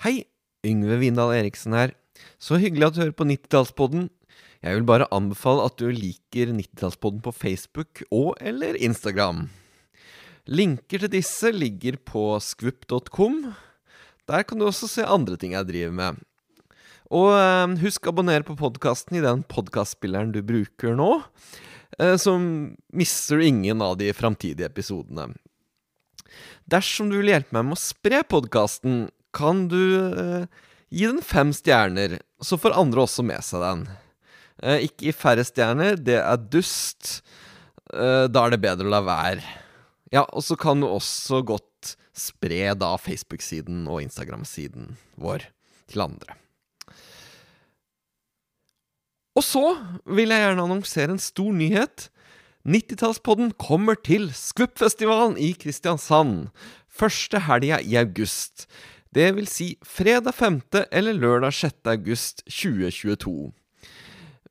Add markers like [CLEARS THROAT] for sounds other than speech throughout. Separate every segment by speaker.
Speaker 1: Hei, Yngve Vindal Eriksen her. Så hyggelig at du hører på 90-tallspodden. Jeg vil bare anbefale at du liker 90-tallspodden på Facebook og eller Instagram. Linker til disse ligger på skvupp.com. Der kan du også se andre ting jeg driver med. Og eh, husk å abonnere på podkasten i den podkastspilleren du bruker nå, eh, så mister du ingen av de framtidige episodene. Dersom du vil hjelpe meg med å spre podkasten, kan du eh, gi den fem stjerner, så får andre også med seg den. Eh, ikke i færre stjerner, det er dust. Eh, da er det bedre å la være. Ja, og så kan du også godt spre da Facebook-siden og Instagram-siden vår til andre. Og så vil jeg gjerne annonsere en stor nyhet. 90-tallspodden kommer til Skvuppfestivalen i Kristiansand. Første helga i august. Det vil si fredag 5. eller lørdag 6. august 2022.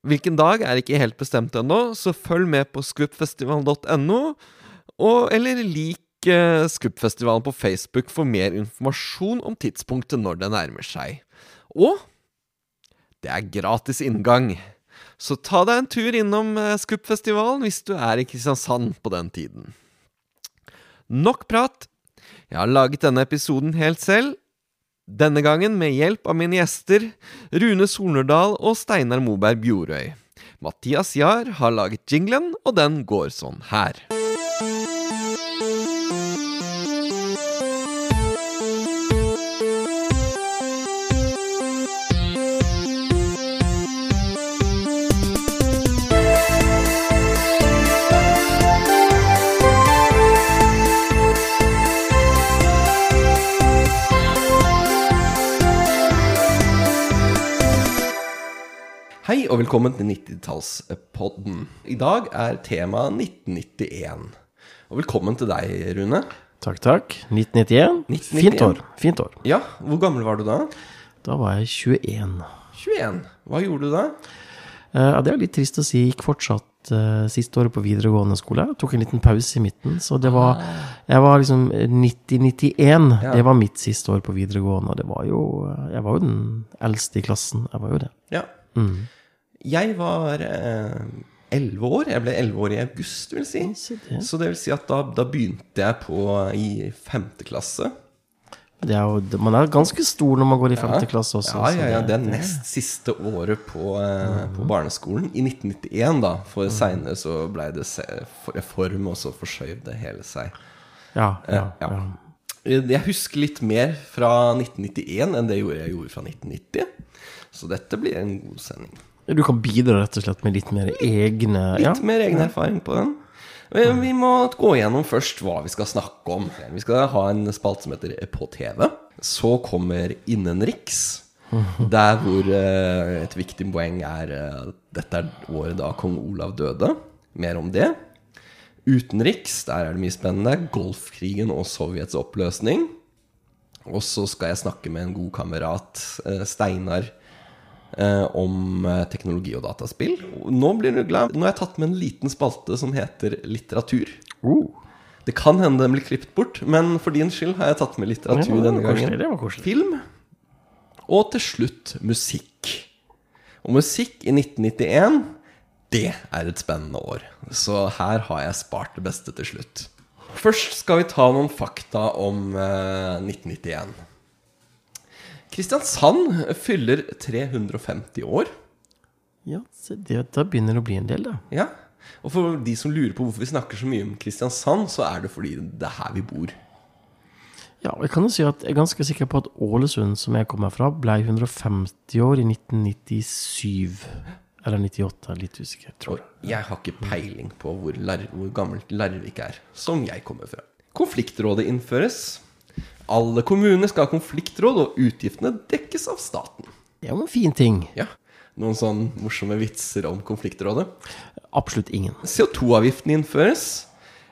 Speaker 1: Hvilken dag er ikke helt bestemt ennå, så følg med på skupfestival.no, eller lik Skupfestivalen på Facebook for mer informasjon om tidspunktet når det nærmer seg. Og det er gratis inngang. Så ta deg en tur innom Skupfestivalen hvis du er i Kristiansand på den tiden. Nok prat. Jeg har laget denne episoden helt selv. Denne gangen med hjelp av mine gjester Rune Solnerdal og Steinar Moberg Bjorøy. Mathias Jahr har laget jinglen, og den går sånn her. Og velkommen til 90-tallspodden. I dag er tema 1991. Og velkommen til deg, Rune.
Speaker 2: Takk, takk. 1991.
Speaker 1: 1991.
Speaker 2: Fint år. Fint år.
Speaker 1: Ja, Hvor gammel var du da?
Speaker 2: Da var jeg 21.
Speaker 1: 21. Hva gjorde du da?
Speaker 2: Eh, ja, det er litt trist å si. Gikk fortsatt uh, siste året på videregående skole. Jeg tok en liten pause i midten. Så det var Jeg var liksom 90-91.
Speaker 1: Ja.
Speaker 2: Det var mitt siste år på videregående. Og det var jo eh, Jeg var jo den eldste i klassen. Jeg var jo det.
Speaker 1: Ja. Jeg var elleve år. Jeg ble elleve år i august, vil si. Så det vil si at da, da begynte jeg på i femte klasse.
Speaker 2: det er jo, man er ganske stor når man går i femte klasse også.
Speaker 1: Ja, ja, ja, det er nest siste året på, eh, på barneskolen. I 1991, da. For seinere så ble det reform, og så forskjøv det hele seg.
Speaker 2: ja, ja,
Speaker 1: Ja.
Speaker 2: ja.
Speaker 1: Jeg husker litt mer fra 1991 enn det jeg gjorde fra 1990. Så dette blir en god sending.
Speaker 2: Du kan bidra rett og slett med litt mer egne
Speaker 1: Litt
Speaker 2: ja.
Speaker 1: mer egen erfaring på den. Vi må gå gjennom først hva vi skal snakke om. Vi skal ha en spalte som heter På TV. Så kommer Innenriks. Der hvor eh, et viktig poeng er eh, Dette er året da kong Olav døde. Mer om det. Utenriks, der er det mye spennende. Golfkrigen og Sovjets oppløsning. Og så skal jeg snakke med en god kamerat, eh, Steinar, eh, om eh, teknologi og dataspill. Nå blir du glad. Nå har jeg tatt med en liten spalte som heter litteratur.
Speaker 2: Uh.
Speaker 1: Det kan hende den blir klippet bort, men for din skyld har jeg tatt med litteratur
Speaker 2: Ja,
Speaker 1: denne gangen.
Speaker 2: det var koselig.
Speaker 1: Film. Og til slutt musikk. Og musikk i 1991, det er et spennende år. Så her har jeg spart det beste til slutt. Først skal vi ta noen fakta om eh, 1991. Kristiansand fyller 350 år.
Speaker 2: Ja, det, da begynner det å bli en del, da.
Speaker 1: Ja. Og for de som lurer på hvorfor vi snakker så mye om Kristiansand, så er det fordi det er her vi bor.
Speaker 2: Ja, og jeg kan jo si at jeg er ganske sikker på at Ålesund, som jeg kommer fra, ble 150 år i 1997. Eller 98, er litt usikker, tror jeg.
Speaker 1: Og jeg har ikke peiling på hvor, hvor gammelt Larvik er, som jeg kommer fra. Konfliktrådet innføres. Alle kommuner skal ha konfliktråd, og utgiftene dekkes av staten.
Speaker 2: Det er jo en fin ting.
Speaker 1: Ja, Noen sånn morsomme vitser om konfliktrådet.
Speaker 2: Absolutt ingen.
Speaker 1: CO2-avgiften innføres.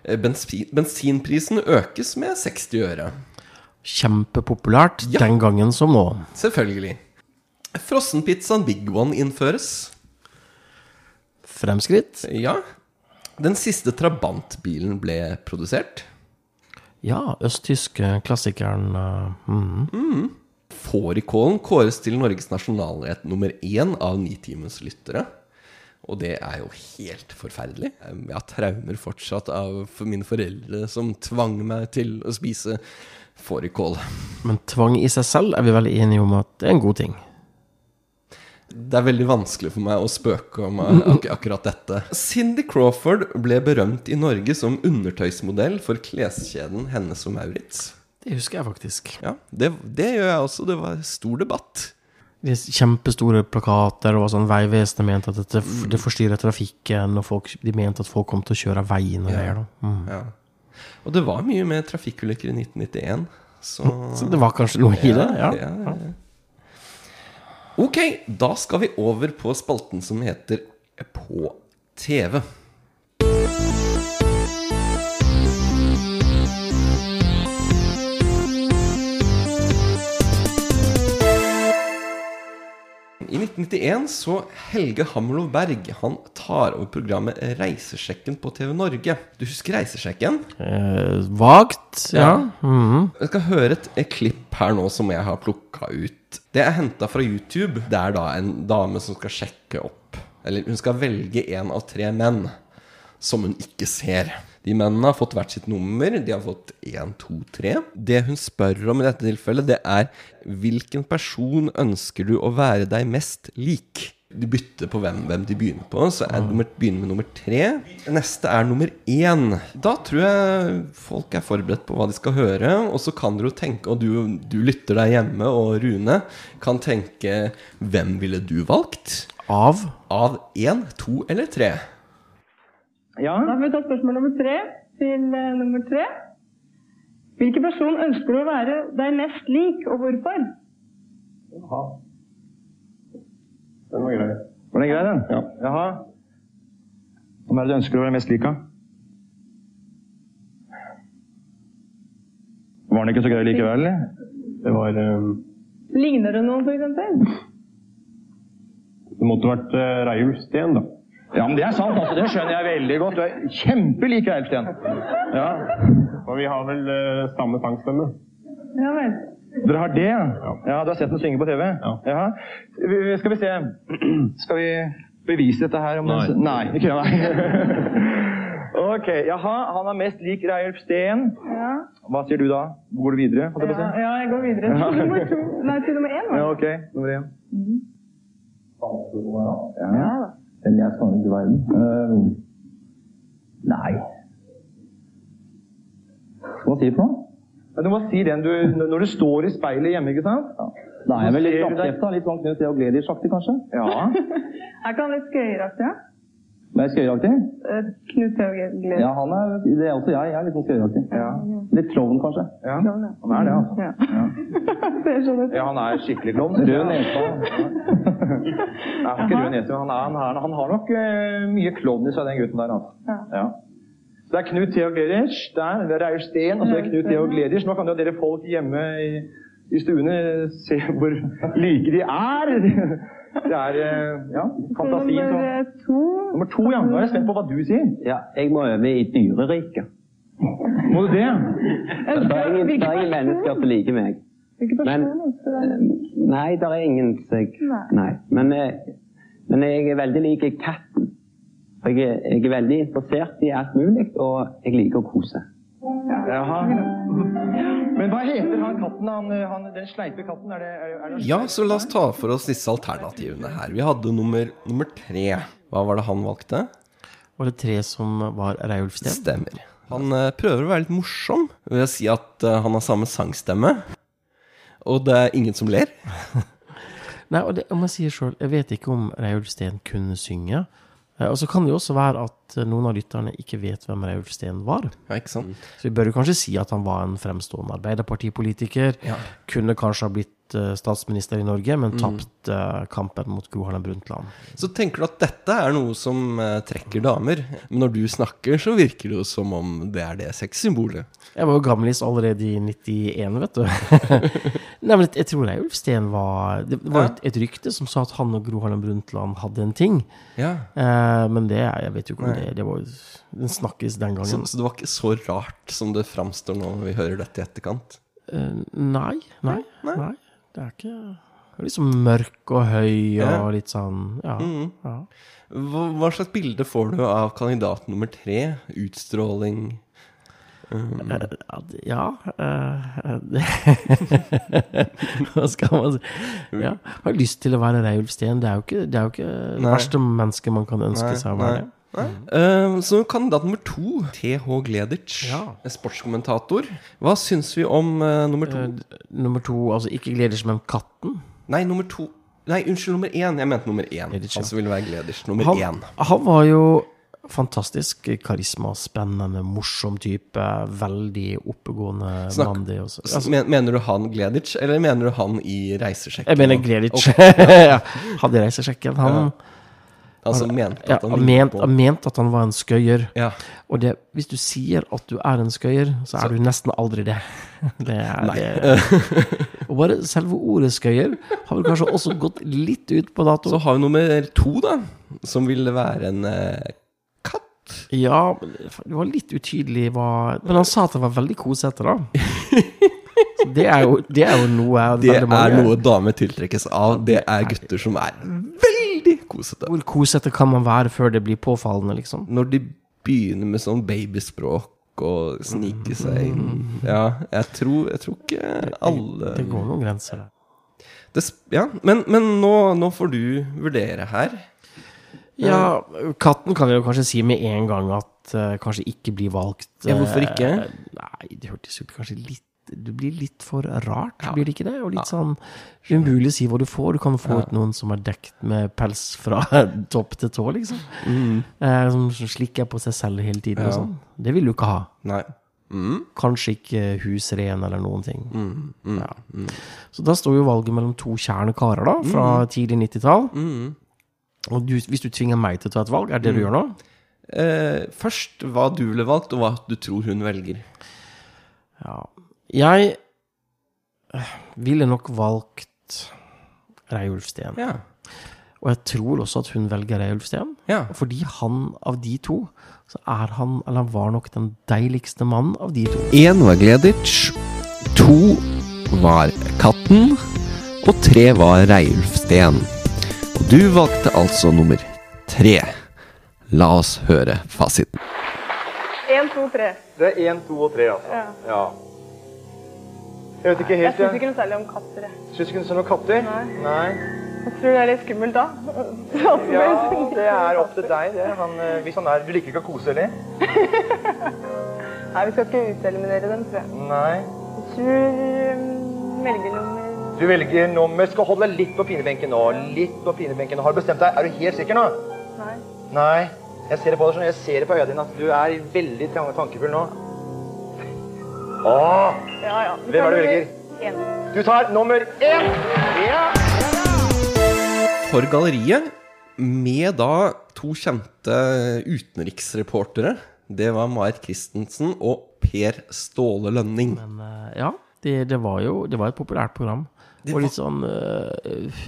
Speaker 1: Eh, Bensin bensinprisen økes med 60 øre.
Speaker 2: Kjempepopulært
Speaker 1: Ja.
Speaker 2: den gangen som nå.
Speaker 1: Selvfølgelig. Frossenpizzaen Big One innføres.
Speaker 2: Fremskritt?
Speaker 1: Ja. Den siste trabantbilen ble produsert.
Speaker 2: Ja, østtyske klassikeren uh, mm.
Speaker 1: Fårikålen kåres til Norges nasjonalrett nummer én av Nitimens lyttere. Og det er jo helt forferdelig. Jeg har traumer fortsatt av for mine foreldre som tvang meg til å spise fårikål.
Speaker 2: Men tvang i seg selv er vi vel enige om at det er en god ting.
Speaker 1: Det er veldig vanskelig for meg å spøke om ak akkurat dette. Cindy Crawford ble berømt i Norge som undertøysmodell for kleskjeden Hennes og Maurits.
Speaker 2: Det husker jeg faktisk.
Speaker 1: Ja, det, det gjør jeg også. Det var stor debatt.
Speaker 2: Det er kjempestore plakater, og sånn Vegvesenet mente at det, det forstyrrer trafikken, og folk, de mente at folk kom til å kjøre av veien og greier. Ja. Mm.
Speaker 1: Ja. Og det var mye mer trafikkulykker i 1991. Så, [LAUGHS]
Speaker 2: Så det var kanskje noe i det? Ja.
Speaker 1: ja, ja. Ok, da skal vi over på spalten som heter På TV. I 1991 så Helge Hammerlov Berg Han tar over programmet Reisesjekken på TV Norge. Du husker Reisesjekken?
Speaker 2: Eh, vagt, ja. Mhm.
Speaker 1: Jeg skal høre et, et klipp her nå som jeg har plukka ut. Det er henta fra YouTube. Det er da en dame som skal sjekke opp Eller hun skal velge én av tre menn som hun ikke ser. De mennene har fått hvert sitt nummer. De har fått én, to, tre. Det hun spør om i dette tilfellet, det er hvilken person ønsker du å være deg mest lik? De bytter på hvem, hvem de begynner på. Så er nummer, begynner med nummer tre. Neste er nummer én. Da tror jeg folk er forberedt på hva de skal høre. Og så kan dere jo tenke, og du, du lytter der hjemme, og Rune kan tenke hvem ville du valgt?
Speaker 2: Av
Speaker 1: Av én, to eller tre?
Speaker 3: Ja, da får vi ta spørsmål nummer tre til uh, nummer tre. Hvilken person ønsker du å være deg mest lik, og hvorfor?
Speaker 4: Jaha. Den var grei.
Speaker 5: Var den grei, den?
Speaker 4: Ja.
Speaker 5: Jaha. Hvem er det du ønsker å være mest lik av? Var den ikke så grei likevel, eller?
Speaker 4: Det var um...
Speaker 3: Ligner du noen, for eksempel?
Speaker 4: Det måtte vært uh, Reiulf Steen, da.
Speaker 5: Ja, men det er sant, altså. Det skjønner jeg veldig godt. Du er kjempelik Reilsten. Ja.
Speaker 4: Og vi har vel uh, samme sangstemme.
Speaker 3: Ja vel.
Speaker 5: Dere har det, ja? Ja, Du har sett den synge på TV?
Speaker 4: Ja.
Speaker 5: ja. Vi- Skal vi se [CLEARS THROAT] Skal vi bevise dette her? Om den-
Speaker 4: Nei.
Speaker 5: Nei. Ikke nei. [LAUGHS] ok. Jaha, han er mest lik Reiulf Steen.
Speaker 3: Ja.
Speaker 5: Hva sier du da? Går du videre? holdt jeg
Speaker 3: Ja, ja, jeg går videre.
Speaker 5: Ja. [LAUGHS]
Speaker 3: Nummer to. Nei, til nummer én,
Speaker 5: Ja, ok. Nummer én.
Speaker 3: Ja da.
Speaker 6: Den jeg skal ut i verden? Eh, nei. Hva sier du for noe?
Speaker 5: Ja, Du må si den du, når du står i speilet hjemme, ikke sant?
Speaker 6: Da er jeg vel litt oppkjefta. Litt sånn Knut Theo Gleditsch-aktig, kanskje?
Speaker 5: Ja. [LAUGHS]
Speaker 3: jeg kan litt skøyeraktig, ja?
Speaker 6: Men jeg er skøyeraktig?
Speaker 3: Eh, Knut Gled.
Speaker 6: Ja, han er, det er også jeg. Jeg er litt sånn skøyeraktig.
Speaker 5: Ja.
Speaker 6: Litt klovn, kanskje?
Speaker 5: ja.
Speaker 3: Klovn, ja.
Speaker 5: Han er det, altså.
Speaker 3: Ja. [LAUGHS] det skjønner jeg.
Speaker 5: Ja, han er skikkelig klovn.
Speaker 6: Rød nese. [LAUGHS]
Speaker 5: Nei, han har ikke rød nese, men han, er, han, er, han har nok uh, mye klovn i seg, den gutten der. Altså.
Speaker 3: Ja.
Speaker 5: Ja. Så det er Knut Theo Gleders, der, det er Reier Steen, og så er det Knut Theo Gleders. Nå kan jo dere folk hjemme i, i stuene se hvor like de er. Det er eh, ja, fantasien som
Speaker 3: Nummer to.
Speaker 5: Nummer to, ja. Nå er jeg spent på hva du sier.
Speaker 6: Ja, jeg må over i dyreriket.
Speaker 5: Må du det?
Speaker 6: Det er ingen, det er ingen mennesker som liker meg. Men-? Nei, det er ingen som. Men, eh, men jeg er veldig lik katten. Jeg er, jeg er veldig interessert i alt mulig, og jeg liker å kose.
Speaker 5: Jaha. Men hva heter han katten, han, han, den sleipe katten? Er det, er, er det
Speaker 1: Ja, så la oss ta for oss disse alternativene her. Vi hadde nummer, nummer tre. Hva var det han valgte?
Speaker 2: Var det tre som var Reiulf Steen?
Speaker 1: Stemmer. Han eh, prøver å være litt morsom ved å si at eh, han har samme sangstemme. Og det er ingen som ler. [LAUGHS]
Speaker 2: Nei, og det, om jeg sier sjøl, jeg vet ikke om Reiulf Steen kunne synge. Eh, Og så kan det jo også være at eh, noen av lytterne ikke vet hvem Reiulf Steen var.
Speaker 1: Ja, ikke sant?
Speaker 2: Så vi bør jo kanskje si at han var en fremstående arbeiderpartipolitiker.
Speaker 1: Ja.
Speaker 2: Kunne kanskje ha blitt eh, statsminister i Norge, men tapt mm. kampen mot Gro Harlem Brundtland.
Speaker 1: Så tenker du at dette er noe som eh, trekker damer. Men når du snakker, så virker det jo som om det er det sexsymbolet.
Speaker 2: Jeg var jo gamlis allerede i 91, vet du. [LAUGHS] Nei, men jeg tror Reiulf Steen var Det var et, et rykte som sa at han og Gro Harlem Brundtland hadde en ting.
Speaker 1: Ja.
Speaker 2: Eh, men det Jeg vet jo ikke om. Det Det var en Den snakkes den gangen.
Speaker 1: så det var ikke så rart som det framstår nå når vi hører dette i etterkant?
Speaker 2: Uh, nei, nei, nei. Det er ikke det er Liksom mørk og høy og
Speaker 1: Ja.
Speaker 2: litt sånn Ja.
Speaker 1: Mm.
Speaker 2: ja.
Speaker 1: Hva, hva slags bilde får du av kandidat nummer tre? Utstråling
Speaker 2: Eh, Ja, det- Ja eh, [LAUGHS] Hva skal man si? Ja, har lyst til å være Reiulf Steen. Det er jo ikke det, er jo ikke det verste mennesket man kan ønske
Speaker 1: Nei,
Speaker 2: seg å være. nei.
Speaker 1: Eh, så kandidat nummer to, TH Gledic
Speaker 2: Ja.
Speaker 1: sportskommentator. Hva syns vi om uh, nummer to?
Speaker 2: Uh, Nummer to, altså ikke Gledic, men Katten.
Speaker 1: Nei, nummer to Nei, unnskyld, nummer én. Jeg mente nummer én.
Speaker 2: Gleditsch, ja.
Speaker 1: Altså ville være Gledic, Nummer
Speaker 2: Han,
Speaker 1: én.
Speaker 2: han var jo fantastisk karisma, spennende, morsom type. Veldig oppegående,
Speaker 1: Snakk-
Speaker 2: mandig.
Speaker 1: Også.
Speaker 2: Altså,
Speaker 1: men, mener du han Gleditsch, eller mener du han i reisesjekken?
Speaker 2: jeg mener Gleditsch. [LAUGHS] ja, hadde reisesjekken. Han,
Speaker 1: Han mente
Speaker 2: ja,
Speaker 1: at han lignet
Speaker 2: ment, han at han var en skøyer.
Speaker 1: Ja.
Speaker 2: Og det, hvis du sier at du er en skøyer, så er du nesten aldri det. [LAUGHS] det, er, det og bare selve ordet skøyer har vel kanskje også gått litt ut på dato.
Speaker 1: Så har vi nummer to, da. Som ville være en eh, katt.
Speaker 2: Ja, men det var litt utydelig hva Men han sa at det var veldig kosete, da. [LAUGHS] Det er jo, det er jo noe
Speaker 1: Det
Speaker 2: veldig mange
Speaker 1: er noe damer tiltrekkes av. Det er gutter som er veldig kosete.
Speaker 2: Hvor kosete kan man være før det blir påfallende, liksom?
Speaker 1: Når de begynner med sånn babyspråk og snike seg inn Ja, jeg tror, jeg tror ikke alle
Speaker 2: Det går noen grenser der.
Speaker 1: det, sp- Ja, men, men nå, nå får du vurdere her.
Speaker 2: Ja, katten kan vi jo kanskje si med en gang at eh, kanskje ikke blir valgt.
Speaker 1: Ja, hvorfor
Speaker 2: eh,
Speaker 1: ikke?
Speaker 2: nei, det hørtes ut kanskje litt Det blir litt for rart, blir det ikke det? Og litt sånn umulig å si hva du får. Du kan få ut noen som er dekt med pels fra [LAUGHS] topp til tå, liksom. Eh, som, slikker på seg selv hele tiden og
Speaker 1: Mm.
Speaker 2: Sånn. Det vil du ikke ha.
Speaker 1: Nei. Mm.
Speaker 2: Kanskje ikke husren eller noen ting.
Speaker 1: Mm. Mm.
Speaker 2: Ja. Så da står jo valget mellom to kjernekarer, da, fra tidlig 90-tall.
Speaker 1: Mm.
Speaker 2: Og du, hvis du tvinger meg til å ta et valg, er det du gjør nå?
Speaker 1: Eh, først hva du ville valgt, og hva du tror hun velger.
Speaker 2: Ja. Jeg eh, ville nok valgt Reiulf Steen.
Speaker 1: Ja.
Speaker 2: Og jeg tror også at hun velger Reiulf Steen.
Speaker 1: Ja.
Speaker 2: Fordi han av de to, så er han, eller han var nok den deiligste mannen av de to.
Speaker 7: Én var Gleditsch, to var Katten, og tre var Reiulf Steen. Og du valgte altså nummer tre. La oss høre fasiten.
Speaker 3: Én, to, tre.
Speaker 5: Det er én, to og tre, altså.
Speaker 3: Ja.
Speaker 5: Ja. Jeg vet ikke
Speaker 3: Jeg
Speaker 5: helt,
Speaker 3: syns
Speaker 5: jeg.
Speaker 3: ikke noe særlig om katter. jeg.
Speaker 5: Syns ikke noe særlig om katter?
Speaker 3: Nei.
Speaker 5: Nei.
Speaker 3: Jeg tror det er litt skummelt da.
Speaker 5: Ja, det er opp til deg, det. Han, eh, hvis han er Du liker ikke å kose, eller? [LAUGHS]
Speaker 3: Nei, vi skal ikke uteliminere dem, tror jeg.
Speaker 5: Nei.
Speaker 3: Jeg tror um, velger nummer
Speaker 5: Du velger nummer Skal holde deg litt på pinebenken nå. Litt på pinebenken. Har du bestemt deg? Er du helt sikker nå?
Speaker 3: Nei.
Speaker 5: Nei. Jeg ser det på deg, sånn. jeg ser det på øynene dine at du er veldig tankefull nå. Åh!
Speaker 3: Ja, ja.
Speaker 5: Hvem er det du velger?
Speaker 3: En.
Speaker 5: Du tar nummer én! Ja!
Speaker 1: For galleriet, med da to kjente utenriksreportere. Det var Marit Christensen og Per Ståle Lønning.
Speaker 2: Men eh, ja, det, det var jo det var et populært program. og litt sånn uh,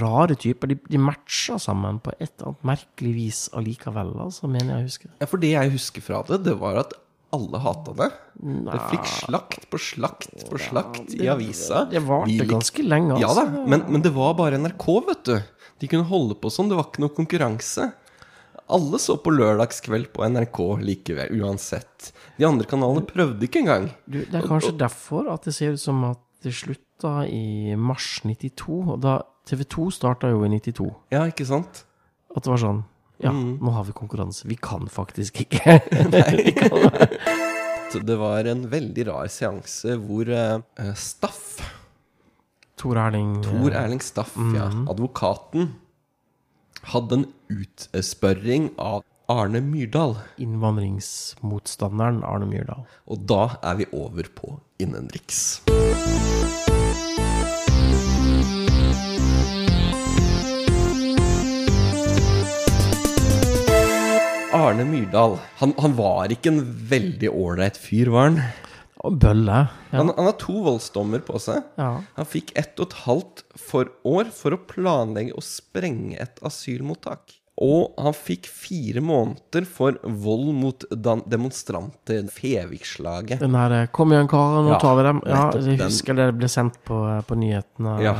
Speaker 2: Rare typer. De, de matcha sammen på et eller annet merkelig vis allikevel, altså, mener jeg å huske.
Speaker 1: Ja, For det jeg husker fra det, det var at alle hata det. Det fikk slakt på slakt på slakt i avisa.
Speaker 2: Det varte ganske lenge,
Speaker 1: Ja da,
Speaker 2: altså.
Speaker 1: men, men det var bare NRK, vet du. De kunne holde på sånn. Det var ikke noe konkurranse. Alle så på lørdagskveld på NRK likevel, uansett. De andre kanalene prøvde ikke engang.
Speaker 2: Du, det er kanskje derfor at det ser ut som at det slutta i mars 92. Og da TV 2 starta jo i 92.
Speaker 1: Ja, ikke sant?
Speaker 2: At det var sånn Ja,
Speaker 1: Mm.
Speaker 2: nå har vi konkurranse. Vi kan faktisk ikke. [LAUGHS] vi kan,
Speaker 1: det var en veldig rar seanse hvor uh, Staff,
Speaker 2: Tor Erling
Speaker 1: Tor
Speaker 2: eh,
Speaker 1: Erling Staff, ja, advokaten, hadde en utspørring av Arne Myrdal.
Speaker 2: Innvandringsmotstanderen Arne Myrdal.
Speaker 1: Og da er vi over på innenriks. Arne Myrdal, han, han var ikke en veldig ålreit fyr, var han?
Speaker 2: Og Bølle. Ja.
Speaker 1: Han, han har to voldsdommer på seg.
Speaker 2: ja.
Speaker 1: Han fikk ett og et halvt for år for å planlegge å sprenge et asylmottak. Og han fikk fire måneder for vold mot demonstranter. Fevikslaget.
Speaker 2: Den her eh, 'Kom igjen, karer, nå
Speaker 1: Ja,
Speaker 2: tar vi dem'. Ja, jeg husker det ble sendt på, eh, på nyhetene.
Speaker 1: Ja.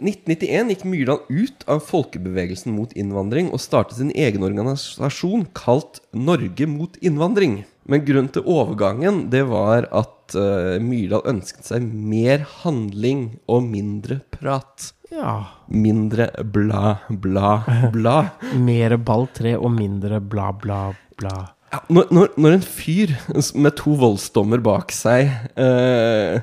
Speaker 1: 1991 gikk Myrdal ut av folkebevegelsen mot innvandring og startet sin egen organisasjon kalt Norge mot innvandring. Men grunnen til overgangen det var at eh, Myrdal ønsket seg mer handling og mindre prat.
Speaker 2: Ja.
Speaker 1: Mindre bla, bla, bla. [LAUGHS]
Speaker 2: Mere balltre og mindre bla, bla, bla.
Speaker 1: Ja, når, når, når en fyr med to voldsdommer bak seg eh,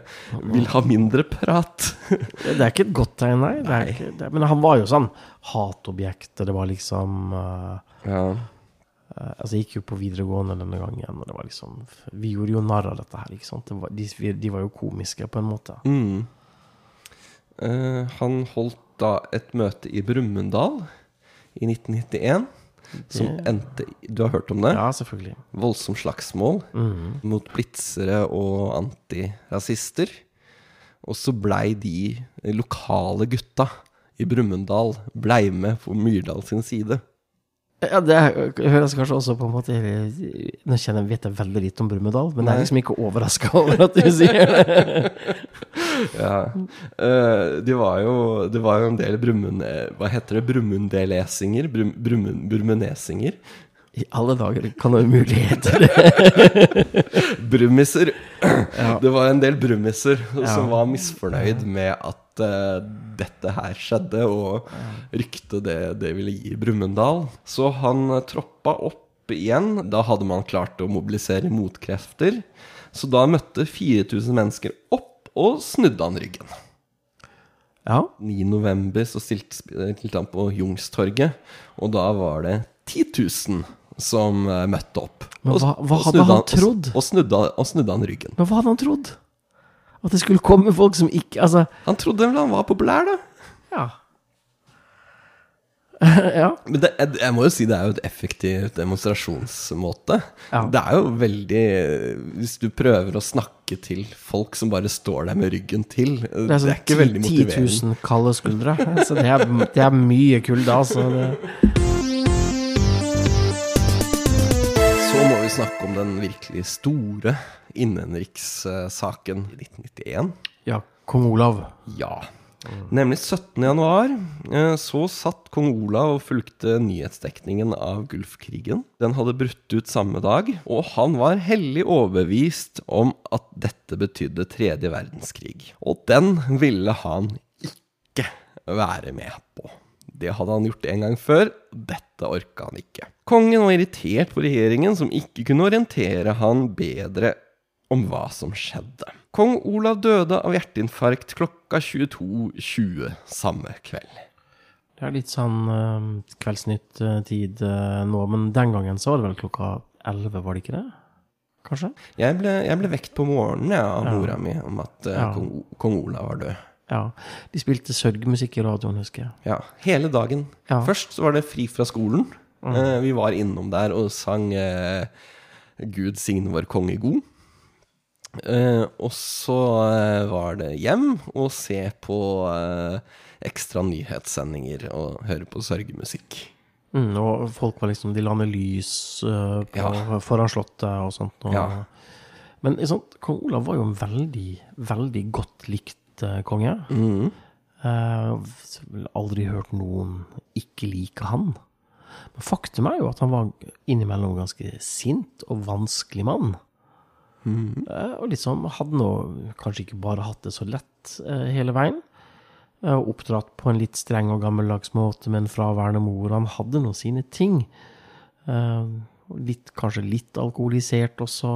Speaker 1: vil ha mindre prat [LAUGHS]
Speaker 2: Det er ikke et godt tegn, nei. Det er ikke, det, men han var jo sånn hatobjekt. Det var liksom uh,
Speaker 1: Ja,
Speaker 2: uh, Altså, jeg gikk jo på videregående denne gangen, og det var liksom Vi gjorde jo narr av dette her, ikke sant. Det var, de, de var jo komiske, på en måte.
Speaker 1: Mm. Eh, han holdt da et møte i Brumunddal i 1991, som endte Du har hørt om det?
Speaker 2: Ja, selvfølgelig.
Speaker 1: Voldsomt slagsmål
Speaker 2: Mhm.
Speaker 1: mot blitzere og antirasister. Og så blei de lokale gutta i Brumunddal blei med på Myrdal sin side.
Speaker 2: Ja, det høres kanskje også på en måte Nå kjenner jeg vet jeg veldig lite om Brumunddal, men jeg er liksom ikke overraska over at du [LAUGHS] sier det.
Speaker 1: Ja. det var jo, det var jo en del Brumund... Hva heter det? Brumundelesinger? Brum, brumun, brumunesinger?
Speaker 2: I alle dager kan det umulig hete det. [LAUGHS]
Speaker 1: Brummiser. Det var en del brummiser som var misfornøyd med at eh, dette her skjedde, og ryktet det, det ville gi Brumunddal. Så han eh, troppa opp igjen. Da hadde man klart å mobilisere motkrefter. Så da møtte 4000 mennesker opp og snudde han ryggen.
Speaker 2: Ja.
Speaker 1: 9. november så stilte, stilte han på Jungstorget, og da var det 10 000 som eh, møtte opp.
Speaker 2: Men hva- hva hadde
Speaker 1: han,
Speaker 2: han trodd?
Speaker 1: Og, og, snudde, og snudde han ryggen.
Speaker 2: Men hva hadde han trodd? At det skulle komme folk som ikke Altså,
Speaker 1: Han trodde vel han var populær, da.
Speaker 2: ja. [LAUGHS] ja.
Speaker 1: Men det, jeg, jeg må jo si det er jo et effektivt demonstrasjonsmåte.
Speaker 2: Ja.
Speaker 1: Det er jo veldig Hvis du prøver å snakke til folk som bare står der med ryggen til Det
Speaker 2: Det er,
Speaker 1: er,
Speaker 2: sånn
Speaker 1: ikke veldig
Speaker 2: 10
Speaker 1: motiverende.
Speaker 2: 000 kalde skuldre. Så det er, det er mye kulde, altså. Det.
Speaker 1: Vi snakke om den virkelig store innenrikssaken i 1991.
Speaker 2: Ja, kong Olav.
Speaker 1: Ja. Nemlig 17. januar eh, så satt kong Olav og fulgte nyhetsdekningen av Gulfkrigen. Den hadde brutt ut samme dag, og han var hellig overbevist om at dette betydde tredje verdenskrig. Og den ville han ikke være med på. Det hadde han gjort en gang før, dette orka han ikke. Kongen var irritert på regjeringen som ikke kunne orientere han bedre om hva som skjedde. Kong Olav døde av hjerteinfarkt klokka 22.20 samme kveld.
Speaker 2: Det er litt sånn uh, Kveldsnytt-tid uh, nå, men den gangen så var det vel klokka 11, var det ikke det? Kanskje?
Speaker 1: Jeg ble, jeg ble vekt på morgenen ja, av
Speaker 2: Ja.
Speaker 1: mora mi om at uh,
Speaker 2: Ja.
Speaker 1: kong, kong Olav var død.
Speaker 2: Ja. De spilte sørgemusikk i radioen, husker jeg.
Speaker 1: Ja, Hele dagen.
Speaker 2: Ja.
Speaker 1: Først så var det fri fra skolen. Eh, vi var innom der og sang eh, 'Gud signe vår konge god'. Eh, og så eh, var det hjem og se på eh, ekstra nyhetssendinger og høre på sørgemusikk.
Speaker 2: Mm, og folk var liksom De la ned lys eh, på,
Speaker 1: Ja.
Speaker 2: foran slottet og sånt. Og,
Speaker 1: Ja.
Speaker 2: Men sånn, kong Olav var jo en veldig, veldig godt likt eh, konge.
Speaker 1: Mhm.
Speaker 2: Eh, aldri hørt noen ikke like han. Men faktum er jo at han var innimellom ganske sint og vanskelig mann. Eh, og liksom hadde nå kanskje ikke bare hatt det så lett uh, hele veien. Oppdratt på en litt streng og gammeldags måte med en fraværende mor. Han hadde nå sine ting. Litt, kanskje litt alkoholisert også.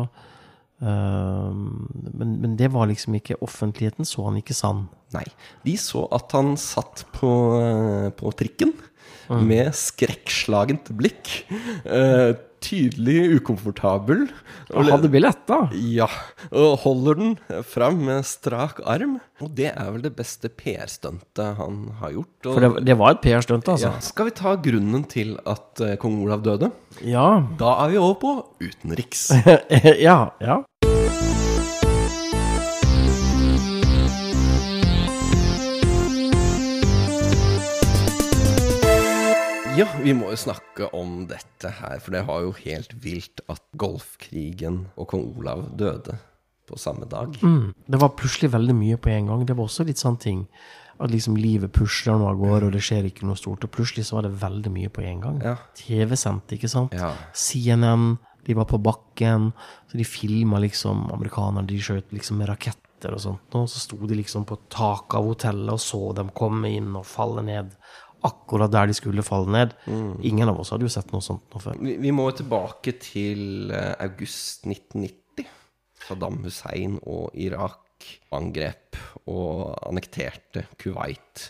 Speaker 2: Eh, men, men det var liksom ikke Offentligheten så han ikke sann.
Speaker 1: Nei. De så at han satt på, eh, på trikken med skrekkslagent blikk. Uh, tydelig ukomfortabel.
Speaker 2: Og hadde billett, da!
Speaker 1: Ja, og holder den fram med strak arm. Og det er vel det beste PR-stuntet han har gjort. Og,
Speaker 2: For det, det var et PR-stunt, altså.
Speaker 1: ja. Skal vi ta grunnen til at eh, kong Olav døde?
Speaker 2: Ja.
Speaker 1: Da er vi over på utenriks. [LAUGHS]
Speaker 2: ja. ja.
Speaker 1: Ja, vi må jo snakke om dette her, for det var jo helt vilt at Golfkrigen og kong Olav døde på samme dag.
Speaker 2: Mm. Det var plutselig veldig mye på en gang. Det var også litt sånn ting at liksom livet pusler nå av gårde, og det skjer ikke noe stort. Og plutselig så var det veldig mye på en gang.
Speaker 1: Ja.
Speaker 2: TV sendte, ikke sant?
Speaker 1: Ja.
Speaker 2: CNN, de var på bakken, så de filma liksom amerikanerne, de skjøt liksom med raketter og sånt. Og så sto de liksom på taket av hotellet og så dem komme inn og falle ned. Akkurat der de skulle falle ned. Ingen av oss hadde jo sett noe sånt noe før.
Speaker 1: Vi, vi må tilbake til eh, august 1990. Saddam Hussein og Irak angrep og annekterte Kuwait.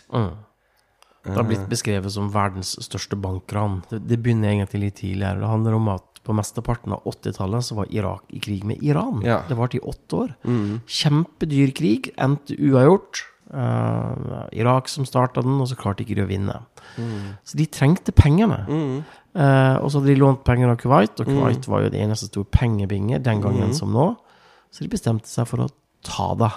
Speaker 2: Det har blitt beskrevet som verdens største bankran. Det, begynner egentlig litt tidligere. Det handler om at på mesteparten av 80-tallet så var Irak i krig med Iran.
Speaker 1: Ja.
Speaker 2: Det varte i åtte år. Kjempedyr krig, endte uavgjort. Eh, Irak som starta den, og så klarte ikke de å vinne. Så de trengte pengene. Eh, og så hadde de lånt penger av Kuwait, og Kuwait var jo det eneste store pengebinge den gangen som nå. Så de bestemte seg for å ta det.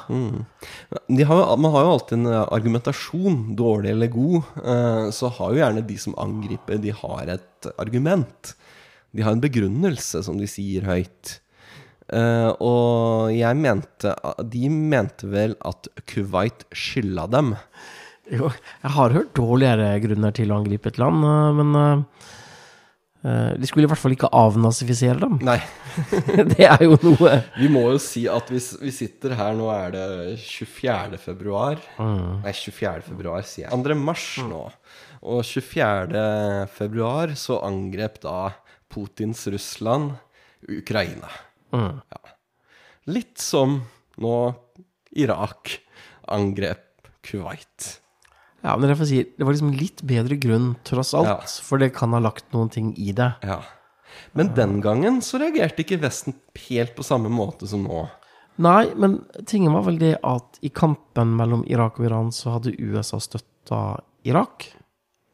Speaker 1: De har, man har jo alltid en eh, argumentasjon, dårlig eller god. uh, Så har jo gjerne de som angriper, de har et argument. De har en begrunnelse, som de sier høyt. Eh, og jeg mente De mente vel at Kuwait skylda dem.
Speaker 2: Jo, jeg har hørt dårligere grunner til å angripe et land, eh, men eh, de skulle i hvert fall ikke avnazifisere dem.
Speaker 1: Nei, [LAUGHS]
Speaker 2: Det er jo noe
Speaker 1: vi må jo si at hvis vi sitter her Nå er det 24. februar. Nei, 24. februar, sier jeg. 2. mars nå. Og 24. februar så angrep da Putins Russland Ukraina. Ja. Litt som nå Irak angrep Kuwait.
Speaker 2: Ja, men derfor sier det var liksom litt bedre grunn, tross alt.
Speaker 1: Ja.
Speaker 2: For det kan ha lagt noen ting i det.
Speaker 1: Ja. Men den gangen så reagerte ikke Vesten helt på samme måte som nå.
Speaker 2: Nei, men tingen var vel det at i kampen mellom Irak og Iran så hadde USA støtta Irak.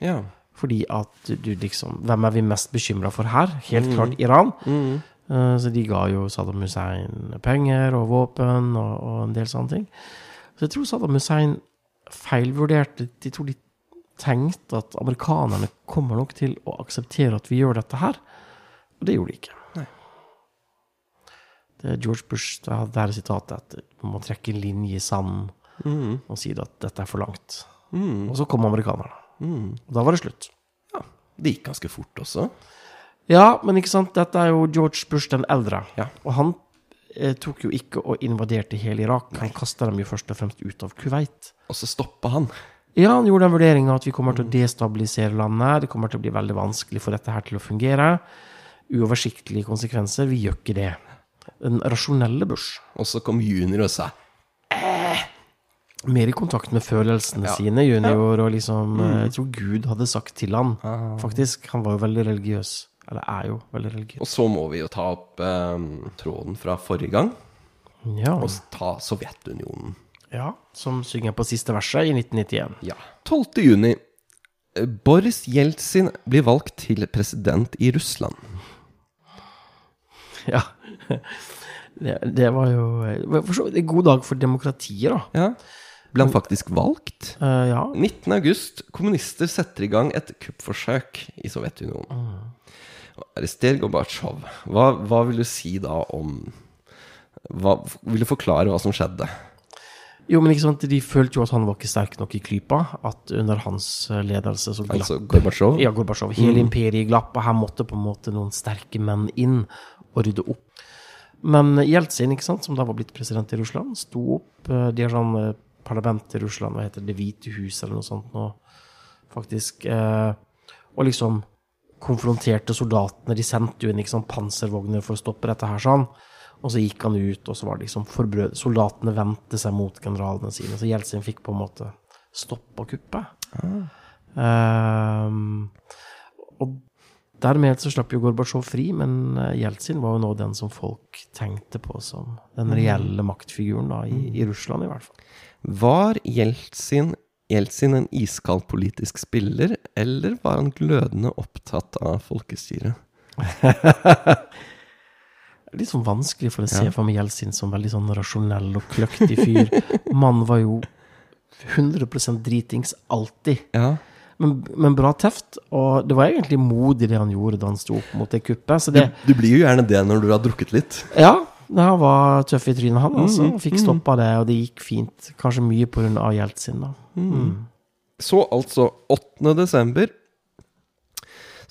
Speaker 1: Ja.
Speaker 2: Fordi at du liksom Hvem er vi mest bekymra for her? Helt klart Iran. Eh, Så de ga jo Saddam Hussein penger og våpen og, og en del sånne ting. Så jeg tror Saddam Hussein feilvurderte De tror de tenkte at amerikanerne kommer nok til å akseptere at vi gjør dette her. Og det gjorde de ikke. Det er George Bush det er her sitatet at man må trekke en linje i sanden og si at dette er for langt. Og så kom amerikanerne. Og da var det slutt.
Speaker 1: Det gikk ganske fort også.
Speaker 2: Ja, men ikke sant, dette er jo George Bush den eldre.
Speaker 1: Ja.
Speaker 2: Og han eh, tok jo ikke og invaderte hele Irak. Han kasta dem jo først og fremst ut av Kuwait.
Speaker 1: Og så stoppa han.
Speaker 2: Ja, han gjorde den vurderinga at vi kommer til å destabilisere landet. Det kommer til å bli veldig vanskelig for dette her til å fungere. Uoversiktlige konsekvenser. Vi gjør ikke det. Den rasjonelle Bush.
Speaker 1: Og så kom junior og sa
Speaker 2: Mer i kontakt med følelsene sine, junior, og liksom mm. Jeg tror Gud hadde sagt til han, faktisk. Han var jo veldig religiøs. Eller er jo veldig religiøs.
Speaker 1: Og så må vi jo ta opp eh, tråden fra forrige gang
Speaker 2: Ja.
Speaker 1: og ta Sovjetunionen.
Speaker 2: ja. Som synger på siste verset i 1991.
Speaker 1: Ja. 12. juni. Eh, Boris Jeltsin blir valgt til president i Russland.
Speaker 2: Ja. Det, det var jo var for så vidt en god dag for demokratiet, da.
Speaker 1: Ja. Ble han faktisk valgt?
Speaker 2: Uh, ja.
Speaker 1: 19. august. Kommunister setter i gang et kuppforsøk i Sovjetunionen. Arrester Gorbatsjov. Hva, hva vil du si da om hva, Vil du forklare hva som skjedde?
Speaker 2: Jo, men ikke sant, de følte jo at han var ikke sterk nok i klypa. At under hans eh, ledelse så glapp
Speaker 1: Altså Gorbatsjov?
Speaker 2: Ja, Gorbatsjov. Hele imperiet glapp, og her måtte på en måte noen sterke menn inn og rydde opp. Men Jeltsin, ikke sant, som da var blitt president i Russland, sto opp. eh, De har sånn eh, parlament i Russland, hva heter det, Det hvite hus eller noe sånt nå, faktisk. Og liksom konfronterte soldatene. De sendte jo inn liksom, panservogner for å stoppe dette her, sånn. Og så gikk han ut, og så var det liksom forbrød... Soldatene vendte seg mot generalene sine. Så Jeltsin fikk på en måte stoppa kuppet. Ehm, og dermed så slapp jo Gorbatsjov fri, men eh, Jeltsin var jo nå den som folk tenkte på som den reelle maktfiguren da, i, i Russland, i hvert fall.
Speaker 1: Var Jeltsin, Jeltsin en iskald politisk spiller, eller var han glødende opptatt av folkestyret? [LAUGHS]
Speaker 2: Litt sånn vanskelig for å se for meg Jeltsin som veldig sånn rasjonell og kløktig fyr. [LAUGHS] Mannen var jo 100% dritings alltid.
Speaker 1: Ja.
Speaker 2: Men, men bra teft. Og det var egentlig modig det han gjorde da han sto opp mot det kuppet. Så det,
Speaker 1: Du blir jo gjerne det når du har drukket litt.
Speaker 2: ja, her var tøff i trynet, han. altså.
Speaker 1: Mm,
Speaker 2: Fikk stoppa det, og det gikk fint. Kanskje mye pga. Jeltsin, da.
Speaker 1: Så altså 8. desember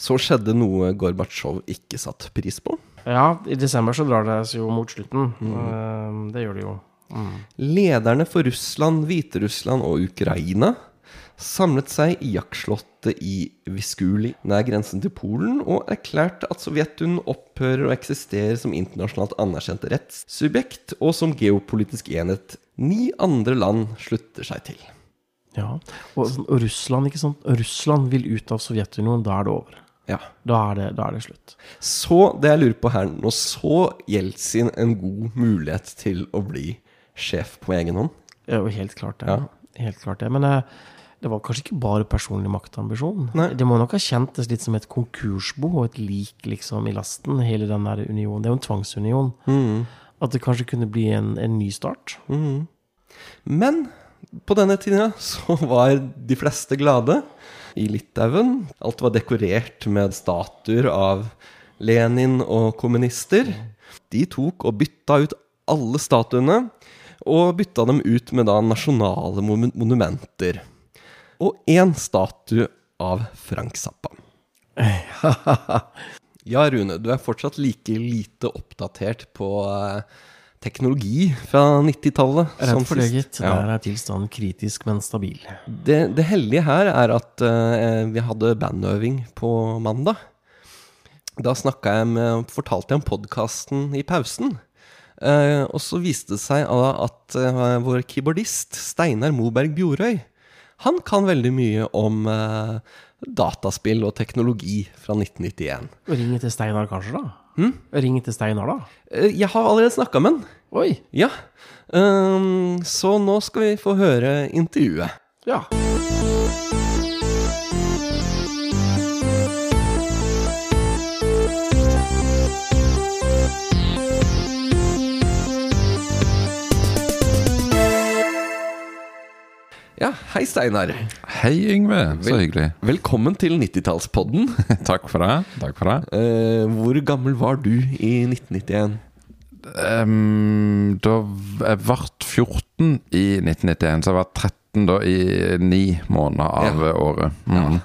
Speaker 1: så skjedde noe Gorbatsjov ikke satte pris på.
Speaker 2: Ja, i desember så drar det seg jo mot slutten. Mm. Det gjør det jo.
Speaker 1: Lederne for Russland, Hviterussland og Ukraina samlet seg i jaktslottet i Viskuli, nær grensen til Polen, og erklærte at Sovjetunionen opphører å eksistere som internasjonalt anerkjent rettssubjekt og som geopolitisk enhet ni andre land slutter seg til.
Speaker 2: Ja. Og, og Russland, ikke sant. Russland vil ut av Sovjetunionen, da er det over.
Speaker 1: Ja.
Speaker 2: Da er det, da er det slutt.
Speaker 1: Så det jeg lurer på her Nå så Jeltsin en god mulighet til å bli sjef på egen hånd.
Speaker 2: Jo helt klart det.
Speaker 1: Ja.
Speaker 2: Helt klart det. Men eh, det var kanskje ikke bare personlig maktambisjon.
Speaker 1: Nei.
Speaker 2: Det må nok ha kjentes litt som et konkursbo og et lik liksom i lasten, hele den der unionen. Det er jo en tvangsunion.
Speaker 1: Mm.
Speaker 2: At det kanskje kunne bli en, en ny start.
Speaker 1: Men på denne tida så var de fleste glade i Litauen. Alt var dekorert med statuer av Lenin og kommunister. De tok og bytta ut alle statuene, og bytta dem ut med da nasjonale monumenter. Og én statue av Frank Zappa. [LAUGHS] Ja, Rune, du er fortsatt like lite oppdatert på eh, teknologi fra 90-tallet.
Speaker 2: Redd for det, gitt.
Speaker 1: Ja.
Speaker 2: Der er tilstanden kritisk, men stabil.
Speaker 1: Det, det heldige her er at eh, vi hadde bandøving på mandag. Da snakka jeg med Fortalte jeg om podkasten i pausen. Eh, og så viste det seg at eh, vår keyboardist Steinar Moberg Bjorøy Han kan veldig mye om eh, dataspill og teknologi fra 1991.
Speaker 2: Ring til Steinar, kanskje, da? Ring til Steinar, da?
Speaker 1: Eh, jeg har allerede snakka med han.
Speaker 2: Oi!
Speaker 1: Ja. Um, så nå skal vi få høre intervjuet.
Speaker 2: Ja.
Speaker 7: Ja, hei Steinar.
Speaker 8: Hei, Yngve. Så
Speaker 7: Vel-
Speaker 8: hyggelig.
Speaker 7: Velkommen til 90-tallspodden. [LAUGHS]
Speaker 8: Takk for det. Takk for det.
Speaker 7: Eh, hvor gammel var du i 1991?
Speaker 8: Um, da jeg ble 14 i 1991, så jeg var 13 da i ni måneder av året. Mm.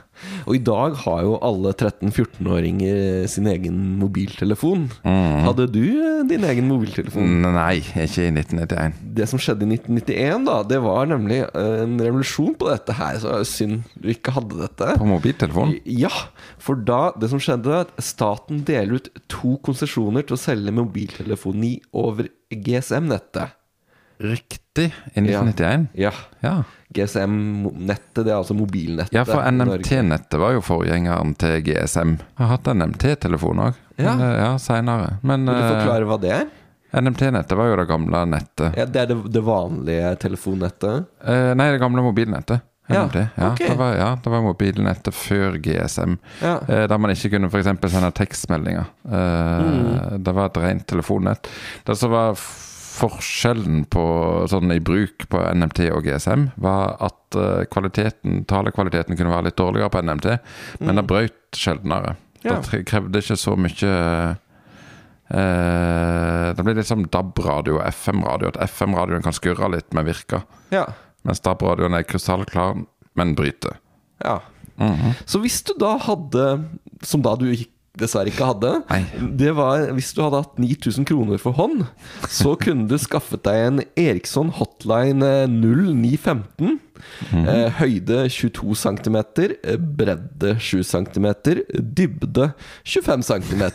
Speaker 7: Og i dag har jo alle 13-14-åringer sin egen mobiltelefon. Hadde du eh, din egen mobiltelefon?
Speaker 8: Nei, ikke i 1991.
Speaker 7: Det som skjedde i 1991, da, det var nemlig eh, en revolusjon på dette her. Så synd du ikke hadde dette.
Speaker 8: På mobiltelefon?
Speaker 7: Ja, for da det som skjedde, at staten deler ut to konsesjoner til å selge mobiltelefoni over GSM-nettet.
Speaker 8: Riktig. I 1991?
Speaker 7: Ja.
Speaker 8: Ja.
Speaker 7: GSM-nettet, det er altså mobilnettet.
Speaker 8: Ja, for. NMT-nettet var jo forgjengeren til GSM. Jeg har hatt NMT-telefon òg.
Speaker 7: Ja.
Speaker 8: ja seinere. Men
Speaker 7: Vil du
Speaker 8: eh,
Speaker 7: forklare hva det er?
Speaker 8: NMT-nettet var jo det gamle nettet.
Speaker 7: Ja, det er det, det vanlige telefonnettet?
Speaker 8: Eh, nei, det gamle mobilnettet.
Speaker 7: Ja,
Speaker 8: NMT. Ja,
Speaker 7: okay.
Speaker 8: det, var, ja, det var mobilnettet før GSM.
Speaker 7: Ja.
Speaker 8: Eh, der man ikke kunne eksempel sende tekstmeldinger. Eh,
Speaker 7: Mm.
Speaker 8: Det var et rent telefonnett. Det som var forskjellen på sånn i bruk på NMT og GSM, var at eh, kvaliteten, talekvaliteten kunne være litt dårligere på NMT, men det brøt sjeldnere.
Speaker 7: Mm. Ja.
Speaker 8: Det krevde ikke så mye eh, Det blir litt som DAB-radio og FM-radio. At FM-radioen kan skurre litt, men virke.
Speaker 7: Ja.
Speaker 8: Mens DAB-radioen er krystallklar, men bryter.
Speaker 7: ja. Så hvis du da hadde, som da du ikke- dessverre ikke hadde
Speaker 8: Nei.
Speaker 7: Det var hvis du hadde hatt 9000 kroner for hånd, så kunne du skaffet deg en Eriksson Hotline eh, 0915. Eh, høyde 22 cm, eh, bredde 7 cm, dybde 25 cm.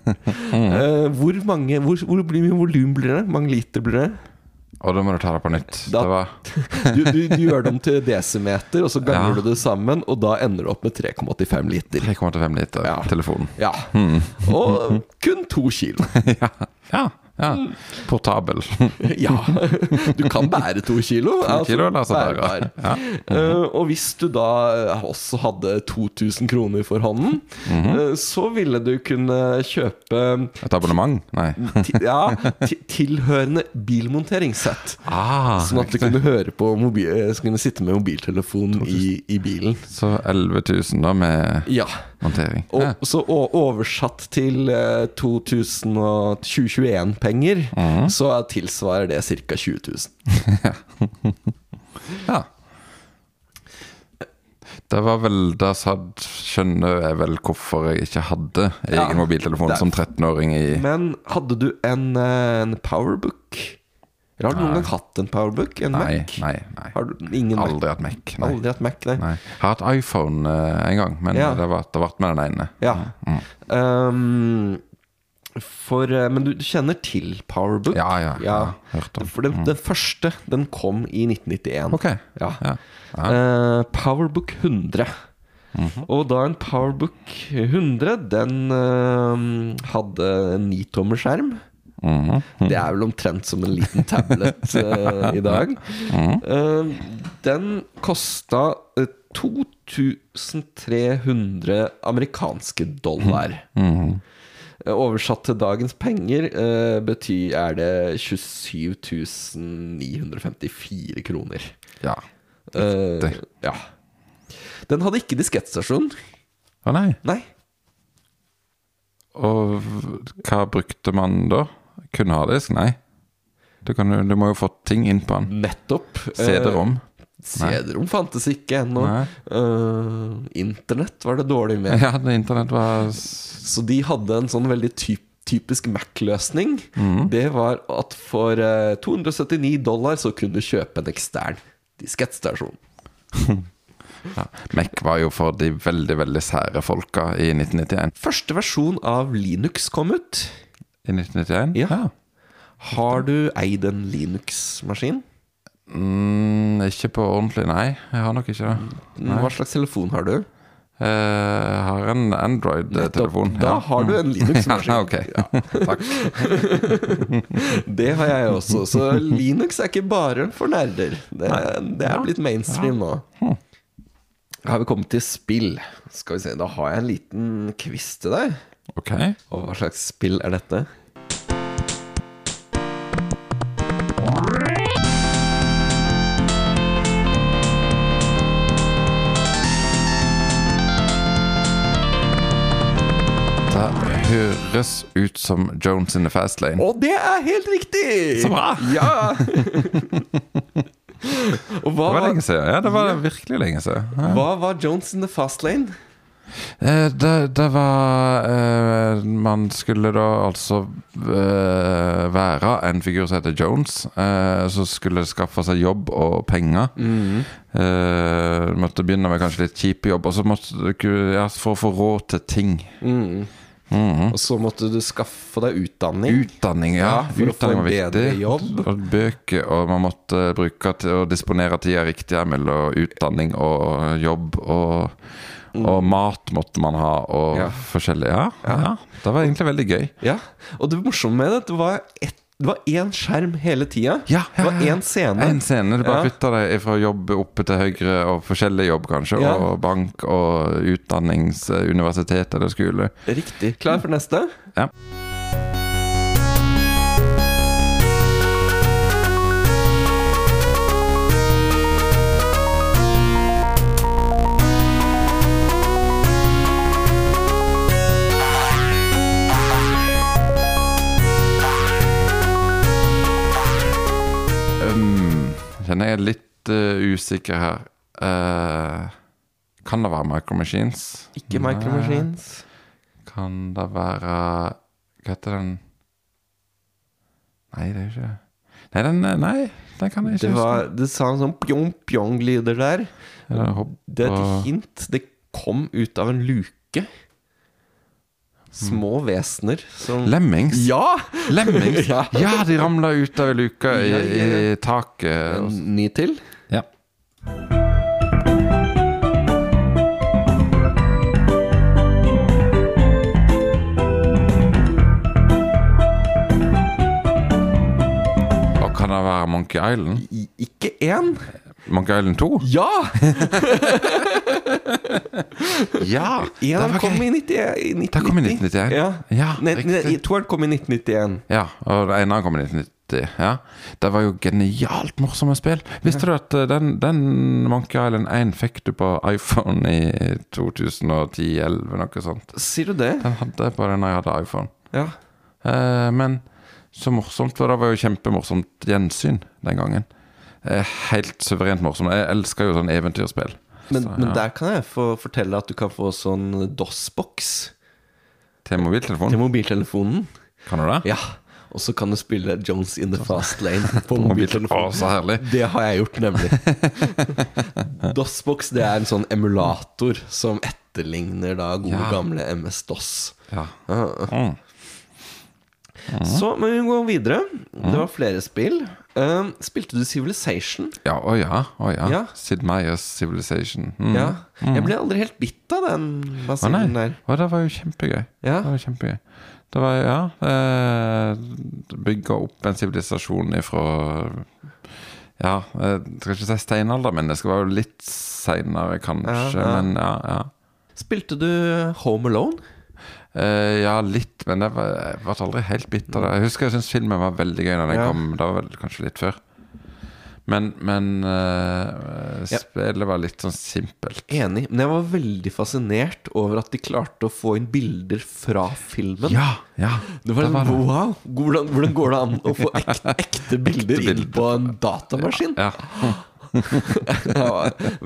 Speaker 7: [LAUGHS] eh, hvor mange Hvor, hvor volum blir det? mange liter blir det?
Speaker 8: Og da må du ta det på nytt.
Speaker 7: Da-
Speaker 8: Det var [LAUGHS]
Speaker 7: Du, du, du gjør det om til desimeter, og så ganger
Speaker 8: Ja.
Speaker 7: du det sammen, og da ender du opp med 3,85 liter.
Speaker 8: 3,5 liter
Speaker 7: Ja.
Speaker 8: telefonen.
Speaker 7: Ja. Og kun to kilo. [LAUGHS]
Speaker 8: ja. ja. Ja. Portabel. [LAUGHS]
Speaker 7: Ja, du kan bære to kilo. altså,
Speaker 8: kilo bære.
Speaker 7: bærbar.
Speaker 8: Ja.
Speaker 7: uh, og hvis du da eh, også hadde 2000 kroner for hånden,
Speaker 8: mm
Speaker 7: -hmm. uh, så ville du kunne kjøpe
Speaker 8: Et abonnement? Nei.
Speaker 7: ja, tilhørende bilmonteringssett.
Speaker 8: Ah,
Speaker 7: Sånn at du kunne høre på mobil, kunne sitte med mobiltelefon i, i bilen.
Speaker 8: Så 11 000 da med
Speaker 7: Ja.
Speaker 8: Montering.
Speaker 7: Og,
Speaker 8: Ja.
Speaker 7: Så og oversatt til uh, 2021-penger,
Speaker 8: Mhm.
Speaker 7: så tilsvarer det ca. 20 000.
Speaker 8: ja. Det var vel Da skjønner jeg vel hvorfor jeg ikke hadde egen
Speaker 7: Ja,
Speaker 8: mobiltelefon
Speaker 7: det
Speaker 8: som 13-åring i
Speaker 7: Men hadde du en, eh, en powerbook? Eller har du noen gang hatt en powerbook? En
Speaker 8: Nei,
Speaker 7: Mac?
Speaker 8: nei, nei.
Speaker 7: Har du ingen Mac?
Speaker 8: Aldri hatt Mac. Nei.
Speaker 7: Aldri hatt Mac, nei.
Speaker 8: nei. Jeg har hatt iPhone uh, en gang, men
Speaker 7: Ja.
Speaker 8: det har vært med den ene.
Speaker 7: Ja. Um, for eh, Men du kjenner til Powerbook?
Speaker 8: Ja, ja, ja, hørt om.
Speaker 7: For den, den første, den kom i 1991.
Speaker 8: Ok.
Speaker 7: Ja.
Speaker 8: Ja.
Speaker 7: Uh, Powerbook 100.
Speaker 8: Mhm.
Speaker 7: Og da en Powerbook 100, den uh, hadde en nitommerskjerm.
Speaker 8: Mhm.
Speaker 7: Det er vel omtrent som en liten tablet uh, [LAUGHS] i dag. Eh, den kosta eh, 2300 amerikanske dollar.
Speaker 8: Mhm.
Speaker 7: Eh, Oversatt til dagens penger uh, betyr er det 27 954 kroner.
Speaker 8: Ja.
Speaker 7: Eh, ja. Den hadde ikke diskettstasjon.
Speaker 8: Å nei.
Speaker 7: Nei.
Speaker 8: Og hva brukte man da? Kun harddisk? Nei. Du, kan, du må jo få ting inn på den.
Speaker 7: Nettopp. Eh,
Speaker 8: CD-rom?
Speaker 7: CD-rom fantes ikke ennå. Eh, internett var det dårlig med. [LAUGHS]
Speaker 8: Ja, det internett var
Speaker 7: Så de hadde en sånn veldig typ, typisk Mac-løsning.
Speaker 8: Mm.
Speaker 7: Det var at for uh, 279 dollar så kunne du kjøpe en ekstern diskettstasjon. [LAUGHS]
Speaker 8: ja. Mac var jo for de veldig, veldig sære folka i 1991.
Speaker 7: Første versjon av Linux kom ut.
Speaker 8: I 1991?
Speaker 7: Ja. Har du eid en Linux-maskin?
Speaker 8: Mm, ikke på ordentlig, nei. Jeg har nok ikke det. Nei.
Speaker 7: Hva slags telefon har du?
Speaker 8: Eh, Jeg har en Android-telefon.
Speaker 7: Da har du en Linux-maskin. [LAUGHS]
Speaker 8: Ja, ok. Takk. [LAUGHS]
Speaker 7: Det har jeg også. Så Linux er ikke bare for nerder. Det, det er blitt mainstream nå. Har vi kommet til spill? Skal vi se, Da har jeg en liten quiz til deg.
Speaker 8: Ok.
Speaker 7: Og hva slags spill er dette?
Speaker 8: Det høres ut som Jones in the Fast Lane.
Speaker 7: Og det er helt riktig!
Speaker 8: Så bra!
Speaker 7: Ja! [LAUGHS] Hva
Speaker 8: Det var
Speaker 7: var,
Speaker 8: lenge siden. Ja, det var virkelig lenge siden. Ja.
Speaker 7: hva var Jones in the Fast Lane?
Speaker 8: Eh, det, det var eh, Man skulle da altså eh, være en figur som heter Jones. som så skulle skaffe seg jobb og penger. Eh, måtte begynne med kanskje litt kjip jobb, og så måtte du ja, for å få råd til ting.
Speaker 7: Mm.
Speaker 8: Mhm.
Speaker 7: Og så måtte du skaffe deg utdanning.
Speaker 8: Utdanning, ja.
Speaker 7: Ja, for å få en bedre jobb.
Speaker 8: Og bøker, og man måtte bruke til å disponere tida riktig mellom utdanning og jobb. Og, og mat måtte man ha, og
Speaker 7: Mm. Ja.
Speaker 8: forskjellig. Ja, ja. Det var egentlig veldig gøy.
Speaker 7: Ja, Og det morsomme med det, det var ett det var én skjerm hele tida.
Speaker 8: Ja,
Speaker 7: Det
Speaker 8: ja,
Speaker 7: var én scene.
Speaker 8: En scene. Du bare
Speaker 7: Ja.
Speaker 8: flytta deg fra jobb oppe til høyre, og forskjellig jobb, kanskje.
Speaker 7: Ja.
Speaker 8: Og bank og utdannings, universitet eller skole.
Speaker 7: Riktig. Klar for neste?
Speaker 8: Ja. Kjenner jeg er litt uh, usikker her. Uh, kan det være Micro Machines?
Speaker 7: Ikke Micro Machines.
Speaker 8: Kan det være Hva heter den Nei, det er jo ikke Nei, den, nei, den kan jeg ikke
Speaker 7: Det, var, det sa en sånn pjong-pjong-lyder der. Det er et hint. Det kom ut av en luke. Små vesener som
Speaker 8: Lemmings?
Speaker 7: Ja!
Speaker 8: Lemmings? [LAUGHS]
Speaker 7: Ja.
Speaker 8: ja, de ramla ut av luka i, i, taket.
Speaker 7: Ny til.
Speaker 8: Ja. Monkey Island?
Speaker 7: I, ikke én.
Speaker 8: Monkey Island 2? [LAUGHS]
Speaker 7: Ja!
Speaker 8: Ja! var
Speaker 7: kom i 90 i 1990.
Speaker 8: Den kom i 1991.
Speaker 7: Ja.
Speaker 8: Ja,
Speaker 7: nei. Toeren kom i 1991.
Speaker 8: Ja, og det ene kom i 1990. Ja. Det var jo genialt morsomme spill. Visste du at eh, den, den Monkey Island 1 fikk du på iPhone i 2010-11, noe sånt?
Speaker 7: Sier du det?
Speaker 8: Den hadde jeg på den jeg hadde iPhone.
Speaker 7: Ja.
Speaker 8: Eh, men så morsomt, for det var jo kjempemorsomt gjensyn den gangen. Helt suverent morsom. Jeg elsker jo sånn eventyrspill.
Speaker 7: Men,
Speaker 8: Så,
Speaker 7: men der kan jeg få fortelle at du kan få sånn DOS-boks
Speaker 8: Til mobiltelefonen?
Speaker 7: til mobiltelefonen.
Speaker 8: Kan du det?
Speaker 7: Ja. Og så kan du spille Jones in the Fast Lane [LAUGHS] på
Speaker 8: Å,
Speaker 7: mobiltelefonen.
Speaker 8: så herlig.
Speaker 7: Det har jeg gjort, nemlig. [LAUGHS] DOS-boks det er en sånn emulator som etterligner da gode,
Speaker 8: Ja.
Speaker 7: gamle MS-DOS.
Speaker 8: Ja.
Speaker 7: Mm.
Speaker 8: Mm.
Speaker 7: Så, men vi går videre. Det var flere spill. Um, spilte du Civilization?
Speaker 8: Ja, å ja. Å ja.
Speaker 7: Ja.
Speaker 8: Sid Meier's Civilization. Mm.
Speaker 7: Ja. Jeg ble aldri helt bitt av den basillen der.
Speaker 8: Å, det var jo kjempegøy.
Speaker 7: Ja.
Speaker 8: Det var kjempegøy. Det var, ja eh, Bygge opp en sivilisasjon ifra Ja, jeg skal ikke si steinalder, men det skal være litt seinere, kanskje. Men ja, ja.
Speaker 7: Spilte du Home Alone?
Speaker 8: Eh, ja, litt, men jeg var, jeg ble aldri helt bitter. Jeg husker jeg syntes filmen var veldig gøy da den
Speaker 7: Ja.
Speaker 8: kom. Det var vel kanskje litt før. Men, men
Speaker 7: Ja.
Speaker 8: spillet var litt sånn simpelt.
Speaker 7: Enig. Men jeg var veldig fascinert over at de klarte å få inn bilder fra filmen.
Speaker 8: Ja, ja.
Speaker 7: Det var,
Speaker 8: det var det.
Speaker 7: Wow! Hvordan, hvordan går det an å få ekte, [LAUGHS] ekte bilder inn
Speaker 8: bilder.
Speaker 7: på en datamaskin?
Speaker 8: Ja.
Speaker 7: Ja,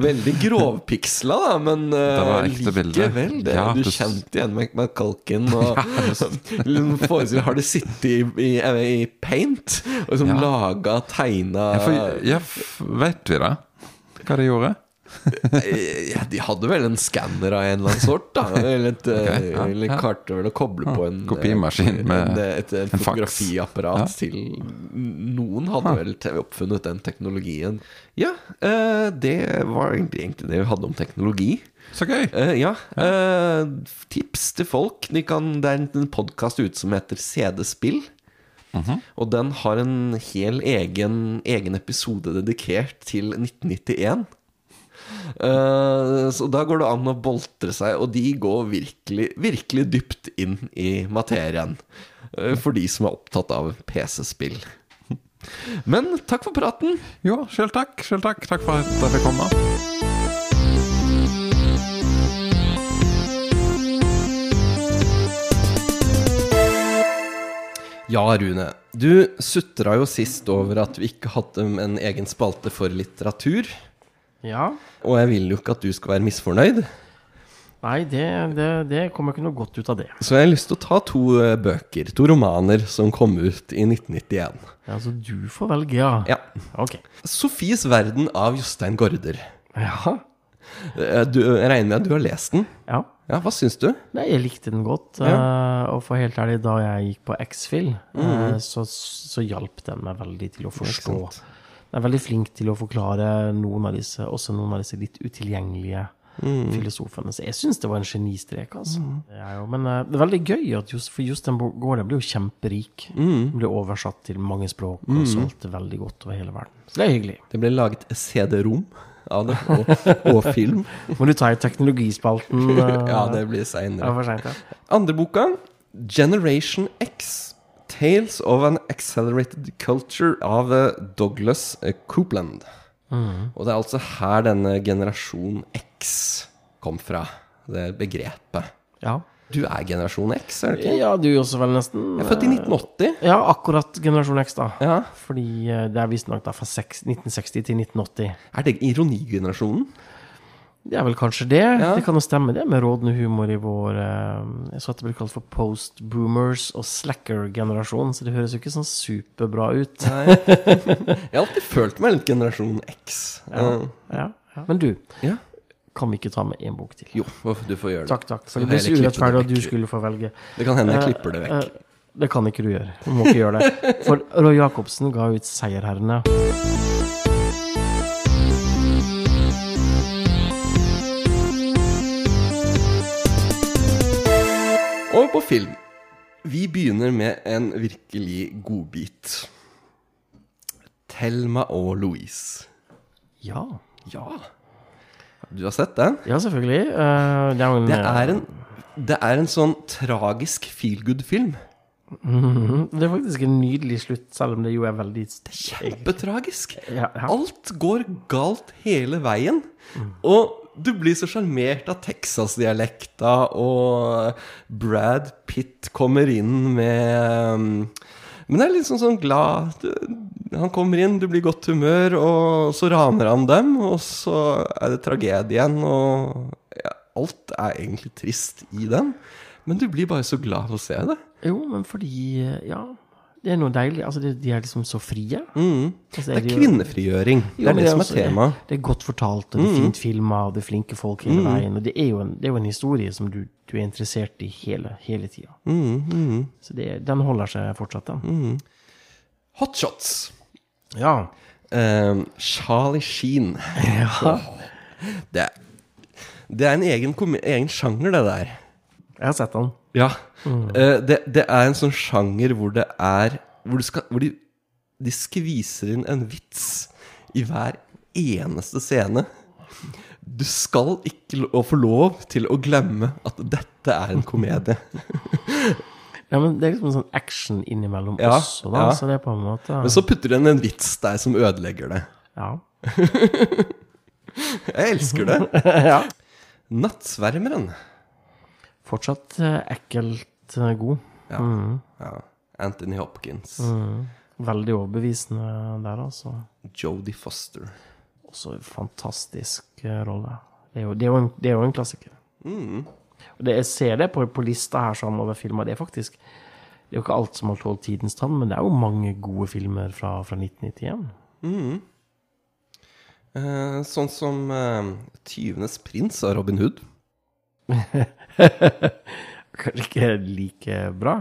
Speaker 7: veldig grovpiksla, da, men uh, likevel. Det,
Speaker 8: Ja,
Speaker 7: du kjente igjen kalken. [LAUGHS] Og forestill, Har du sittet i, i, i paint og liksom
Speaker 8: Ja.
Speaker 7: laga, tegna
Speaker 8: Ja, for, ja, vet vi det? Hva de gjorde?
Speaker 7: Eh, ja, De hadde vel en skanner av en eller annen sort, da. Eller, [LAUGHS] et,
Speaker 8: okay, ja,
Speaker 7: eller
Speaker 8: ja.
Speaker 7: klarte vel å koble på en
Speaker 8: Kopimaskin
Speaker 7: eh,
Speaker 8: med
Speaker 7: en, et, et,
Speaker 8: en
Speaker 7: fotografiapparat
Speaker 8: Ja.
Speaker 7: til Noen hadde vel oppfunnet den teknologien. Ja, eh, det var egentlig det vi hadde om teknologi.
Speaker 8: Så gøy!
Speaker 7: Uh, ja. Uh, tips til folk. De kan, det er en podkast ute som heter CD-spill.
Speaker 8: Mhm.
Speaker 7: Og den har en hel egen, egen episode dedikert til 1991. Eh, så da går det an å boltre seg, og de går virkelig, virkelig dypt inn i materien. eh, for de som er opptatt av PC-spill. Men takk for praten.
Speaker 8: Jo, sjøl takk. Selv takk. Takk for at jeg fikk komme.
Speaker 7: Ja, Rune. Du sutra jo sist over at vi ikke hadde en egen spalte for litteratur.
Speaker 2: Ja.
Speaker 7: Og jeg vil jo ikke at du skal være misfornøyd.
Speaker 2: Nei, det, det, det kommer ikke noe godt ut av det.
Speaker 7: Så jeg har lyst til å ta to eh, bøker, to romaner, som kom ut i 1991.
Speaker 2: Ja, Så du får velge, ja.
Speaker 7: Ja.
Speaker 2: Ok.
Speaker 7: 'Sofies verden' av Jostein Gaarder.
Speaker 2: Ja.
Speaker 7: Eh, Du, jeg regner med at du har lest den?
Speaker 2: ja.
Speaker 7: Ja, Hva syns du?
Speaker 2: Nei, jeg likte den godt.
Speaker 7: Ja.
Speaker 2: Uh, og for helt ærlig, da jeg gikk på X-Fill,
Speaker 7: Mm.
Speaker 2: uh, så, så hjalp den meg veldig til å forstå. Er veldig flink til å forklare noen av disse, også noen av disse litt utilgjengelige
Speaker 7: Mm.
Speaker 2: filosofene. Så jeg syns det var en genistrek, altså. Det er jo, men eh, det er veldig gøy, at just, for Jostein Gaarder ble jo kjemperik.
Speaker 7: Mm.
Speaker 2: Ble oversatt til mange språk og solgte veldig godt over hele verden. Så det er hyggelig.
Speaker 7: Det ble laget CD-rom av det, [LAUGHS] og, og film.
Speaker 2: Må du ta i teknologispalten? [LAUGHS] eh,
Speaker 7: Ja, det blir seinere.
Speaker 2: ja.
Speaker 7: Andre boka, Generation X. Tales of an Accelerated Culture av eh, Douglas Coopland. Mm. Og det er altså her denne generasjon X kom fra, det begrepet.
Speaker 2: ja.
Speaker 7: Du er generasjon X, er du ikke?
Speaker 2: Ja, du også vel nesten.
Speaker 7: Jeg er født i 1980.
Speaker 2: Ja, akkurat generasjon X, da.
Speaker 7: Ja.
Speaker 2: Fordi eh, det er visstnok fra 1960 til 1980.
Speaker 7: Er det ironigenerasjonen?
Speaker 2: Det er vel kanskje det.
Speaker 7: Ja.
Speaker 2: Det kan jo stemme, det, med rådende humor i vår eh, Jeg så at det blir kalt for post-boomers og slacker-generasjon, så det høres jo ikke sånn superbra ut. Nei.
Speaker 7: Jeg har alltid følt meg litt generasjon X. [LAUGHS]
Speaker 2: Ja,
Speaker 7: Eh,
Speaker 2: ja, ja. Men du,
Speaker 7: ja.
Speaker 2: kan vi ikke ta med én bok til?
Speaker 7: Jo, du får gjøre det.
Speaker 2: Takk, takk. For det blir så urettferdig at du skulle få velge.
Speaker 7: Det kan hende jeg
Speaker 2: Eh,
Speaker 7: klipper det vekk.
Speaker 2: eh, Det kan ikke du gjøre. Du må ikke gjøre det. For Roy Jacobsen ga ut 'Seierherrene'.
Speaker 7: Og på film. Vi begynner med en virkelig godbit.
Speaker 1: Thelma og Louise.
Speaker 2: Ja.
Speaker 1: Ja. Du har sett den?
Speaker 2: Ja, selvfølgelig. Uh, det er en,
Speaker 1: Det er en, det er en sånn tragisk feel good-film.
Speaker 2: Mhm. Det er faktisk en nydelig slutt, selv om det jo er veldig
Speaker 1: Kjempetragisk.
Speaker 2: Ja, ja.
Speaker 1: Alt går galt hele veien. Og du blir så sjarmert av Texas-dialekta, og Brad Pitt kommer inn med um, Men det er litt sånn, sånn glad Han kommer inn, du blir i godt humør, og så raner han dem, og så er det tragedien, og ja, alt er egentlig trist i den. Men du blir bare så glad av å se det.
Speaker 2: Jo, men fordi Ja, det er noe deilig. Altså, de, de er liksom så frie.
Speaker 1: Mm.
Speaker 2: Altså,
Speaker 1: Det er
Speaker 2: jo-
Speaker 1: kvinnefrigjøring. Det er
Speaker 2: det,
Speaker 1: det som er temaet.
Speaker 2: Det er godt fortalt, og det er fint filma, og det er flinke folk hele veien. Og det er jo en, det er jo en historie som du, du er interessert i hele, hele tida. Så det, den holder seg fortsatt, den.
Speaker 1: Hotshots.
Speaker 2: Ja.
Speaker 1: Um, Charlie Sheen. [LAUGHS]
Speaker 2: ja.
Speaker 1: Det, er- det er en egen, egen sjanger, det der.
Speaker 2: Jeg har sett den.
Speaker 1: Ja. Eh, det, det er en sånn sjanger hvor det er Hvor, du skal, hvor de, de skviser inn en vits i hver eneste scene. Du skal ikke lo- få lov til å glemme at dette er en komedie.
Speaker 2: Ja, men Det er liksom en sånn action innimellom
Speaker 1: Ja,
Speaker 2: også, da.
Speaker 1: ja.
Speaker 2: Så det er på en måte
Speaker 1: Men så putter den en vits der som ødelegger det.
Speaker 2: Ja. [LAUGHS]
Speaker 1: Jeg elsker det. [LAUGHS]
Speaker 2: ja.
Speaker 1: Nattsvermeren.
Speaker 2: Fortsatt eh, ekkelt eh, god.
Speaker 1: Ja. ja. Anthony Hopkins.
Speaker 2: Veldig overbevisende der, altså.
Speaker 1: Jodie Foster.
Speaker 2: Også en fantastisk eh, rolle. Det er jo, det er jo, en, det er jo en klassiker. Og det, jeg ser det på, på lista her sånn over filmer. Det er faktisk Det er jo ikke alt som har tålt tidens tann, men det er jo mange gode filmer fra, fra 1991.
Speaker 1: Eh, sånn som eh, 'Tyvenes prins' av Robin Hood. [LAUGHS]
Speaker 2: Kanskje ikke like bra.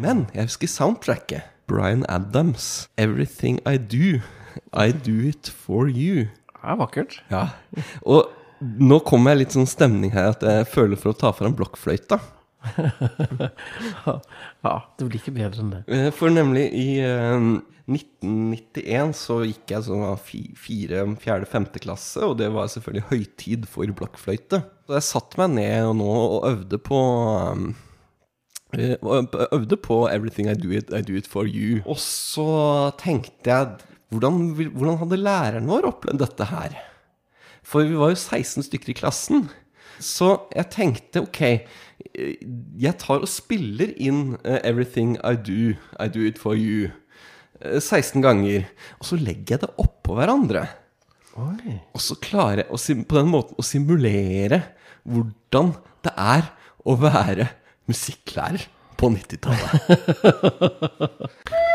Speaker 1: Men jeg husker soundtracket. Bryan Adams. 'Everything I Do, I Do It For You'.
Speaker 2: Det er vakkert.
Speaker 1: Ja. Og nå kommer jeg litt sånn stemning her at jeg føler for å ta fram blokkfløyta. [LAUGHS]
Speaker 2: Ja, det blir ikke bedre enn det.
Speaker 1: Eh, For nemlig i eh, 1991 så gikk jeg sånn fire, fjerde, femte klasse, og det var selvfølgelig høytid for blokkfløyte. Så jeg satte meg ned og nå og øvde på um, Øvde på 'Everything I Do It, I Do It For You'. Og så tenkte jeg hvordan, hvordan hadde læreren vår opplevd dette her? For vi var jo 16 stykker i klassen. Så jeg tenkte ok, eh, jeg tar og spiller inn uh, 'Everything I Do, I Do It For You' uh, 16 ganger. Og så legger jeg det oppå hverandre.
Speaker 2: Oi.
Speaker 1: Og så klarer jeg å, på den måten å simulere hvordan det er å være musikklærer på 90-tallet. [LAUGHS]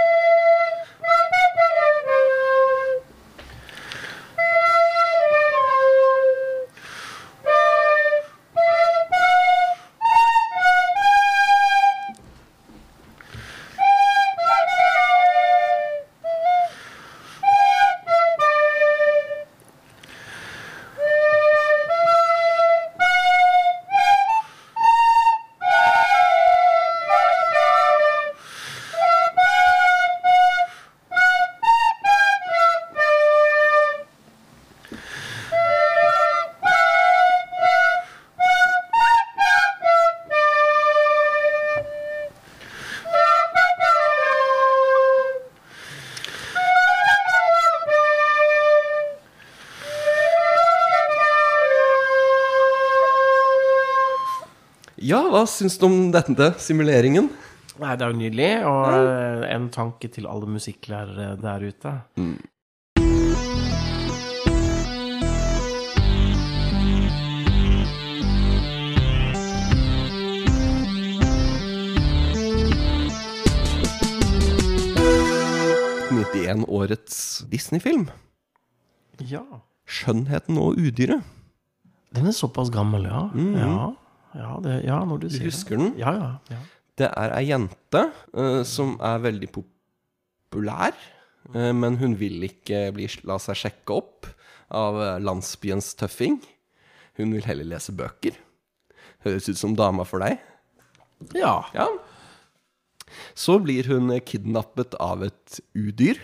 Speaker 1: Ja, hva syns du om denne simuleringen?
Speaker 2: Nei, det er jo nydelig, og eh, en tanke til alle musikklærere der ute.
Speaker 1: årets Disney-film.
Speaker 2: Ja.
Speaker 1: 'Skjønnheten og udyret'.
Speaker 2: Den er såpass gammel, ja. Ja, ja, det, ja når du,
Speaker 1: Du
Speaker 2: sier det.
Speaker 1: husker den?
Speaker 2: Ja, ja. ja.
Speaker 1: Det er ei jente uh, som er veldig populær, uh, men hun vil ikke bli, la seg sjekke opp av eh, landsbyens tøffing. Hun vil heller lese bøker. Høres ut som dama for deg.
Speaker 2: Ja.
Speaker 1: Ja. Så blir hun kidnappet av et udyr.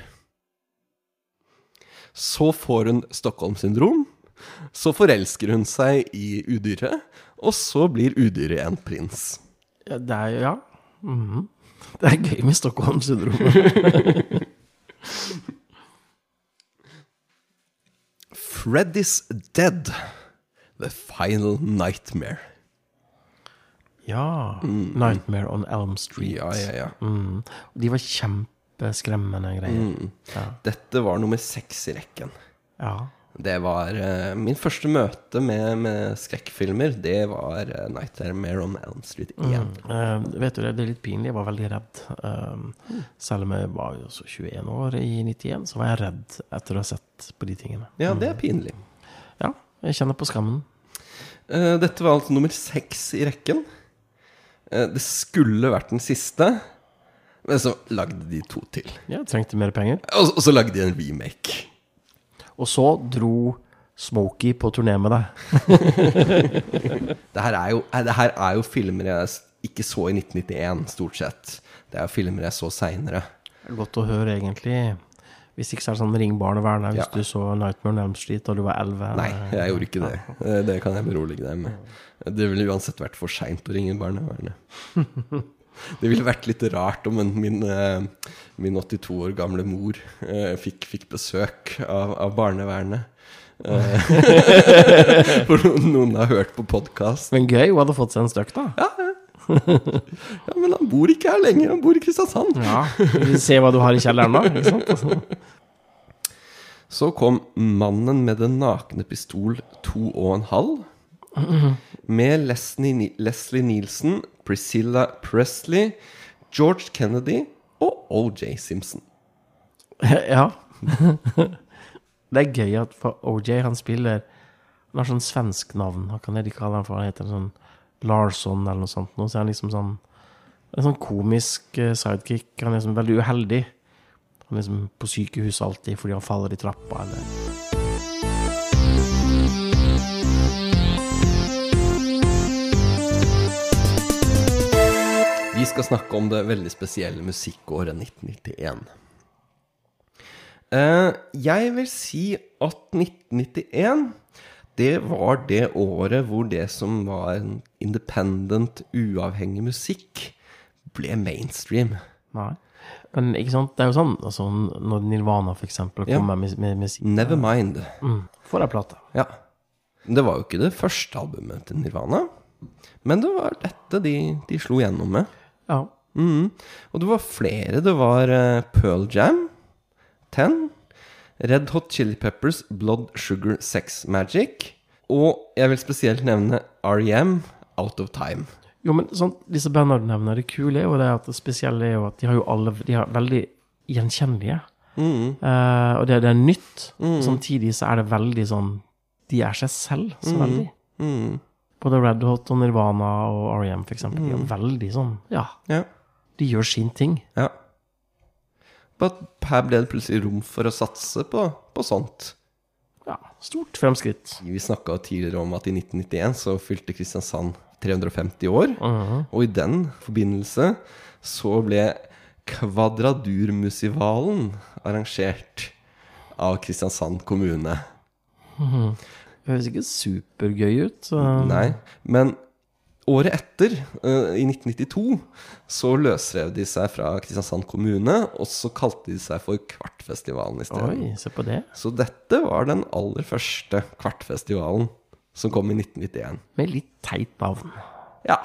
Speaker 1: Så får hun Stockholm-syndrom. Så forelsker hun seg i udyret, og så blir udyret en prins.
Speaker 2: Ja, det er jo Ja. -hmm. Det er gøy med Stockholm-syndromet. [LAUGHS]
Speaker 1: Freddy's Dead. The Final Nightmare.
Speaker 2: ja. Nightmare on Elm Street.
Speaker 1: Ja, ja, ja.
Speaker 2: Mm. De var kjempeskremmende greier. Ja.
Speaker 1: Dette var nummer seks i rekken.
Speaker 2: ja.
Speaker 1: Det var uh, Min første møte med, med skrekkfilmer, det var uh, Nightmare on Elm Street 1.
Speaker 2: Eh, vet du det, er litt pinlig. Jeg var veldig redd. Um, selv om jeg var jo så 21 år i 91, så var jeg redd etter å ha sett på de tingene.
Speaker 1: Ja, det er pinlig.
Speaker 2: Ja, jeg kjenner på skammen.
Speaker 1: Dette var altså nummer seks i rekken. Det skulle vært den siste, men så lagde de to til.
Speaker 2: Ja, trengte mer penger.
Speaker 1: Og, og så lagde de en remake.
Speaker 2: Og så dro Smokey på turné med deg. [LAUGHS]
Speaker 1: Det her er jo, eh, det her er jo filmer jeg ikke så i 1991, stort sett. Det er jo filmer jeg så seinere.
Speaker 2: Det er Godt å høre, egentlig. Hvis ikke så er det sånn ring barnevernet hvis
Speaker 1: Ja.
Speaker 2: du så Nightmare on Elm Street da du var 11.
Speaker 1: Nei, jeg gjorde ikke det. Eh, Det kan jeg berolige deg med. Det ville uansett vært for seint å ringe barnevernet. [LAUGHS] Det ville vært litt rart om en, min, eh, min 82 år gamle mor eh, fikk, fikk besøk av, av barnevernet. Eh, [LAUGHS] For noen har hørt på podkast.
Speaker 2: Men gøy, hun hadde fått seg en støkk, da.
Speaker 1: Ja, men han bor ikke her lenger, han bor i Kristiansand.
Speaker 2: Ja, Vi ser hva du har i kjelleren da. Ikke sant?
Speaker 1: Så kom 'Mannen med den nakne pistol to og en halv'. Med Leslie, Leslie Nielsen, Priscilla Presley, George Kennedy og OJ Simpson. [LAUGHS]
Speaker 2: Ja. [LAUGHS] Det er gøy at for OJ, han spiller Han har sånn svensk navn. Hva kan jeg ikke kalle han for? Han heter sånn Larsson eller noe sånt. Så er han liksom sånn En sånn komisk eh, sidekick. Han er liksom veldig uheldig. Han er liksom på sykehus alltid fordi han faller i trappa eller
Speaker 1: Vi skal snakke om det veldig spesielle musikkåret 1991. Eh, jeg vil si at 1991 det var det året hvor det som var en independent, uavhengig musikk, ble mainstream.
Speaker 2: Nei. Men ikke sant, det er jo sånn altså, når Nirvana for eksempel
Speaker 1: Ja.
Speaker 2: kommer med, med, med sin
Speaker 1: Nevermind.
Speaker 2: mm, Får ei plate.
Speaker 1: Ja. Det var jo ikke det første albumet til Nirvana, men det var dette de, de slo gjennom med.
Speaker 2: Ja.
Speaker 1: Mm. Og det var flere. Det var eh, Pearl Jam, Ten, Red Hot Chili Peppers, Blood Sugar Sex Magic, og jeg vil spesielt nevne REM, Out of Time.
Speaker 2: Jo, men sånn, disse bandene du nevner, det kule er jo det at det spesielle er jo at de har jo alle De er veldig gjenkjennelige. Eh, og det, det er nytt. Samtidig så er det veldig sånn De er seg selv så veldig.
Speaker 1: Mhm.
Speaker 2: Både Red Hot og Nirvana og R.E.M. for eksempel. De er veldig sånn Ja,
Speaker 1: Ja.
Speaker 2: de gjør sin ting.
Speaker 1: ja. But her ble det plutselig rom for å satse på, på sånt.
Speaker 2: Ja, Stort fremskritt.
Speaker 1: Vi snakka tidligere om at i 1991 så fylte Kristiansand 350 år. Og i den forbindelse så ble Kvadradurmusivalen arrangert av Kristiansand kommune.
Speaker 2: Det høres ikke supergøy ut. Så.
Speaker 1: Nei, men året etter, eh, i 1992, så løsrev de seg fra Kristiansand kommune, og så kalte de seg for Kvartfestivalen i stedet.
Speaker 2: Oi, se på det.
Speaker 1: Så dette var den aller første Kvartfestivalen som kom i 1991.
Speaker 2: Med litt teit navn.
Speaker 1: Ja,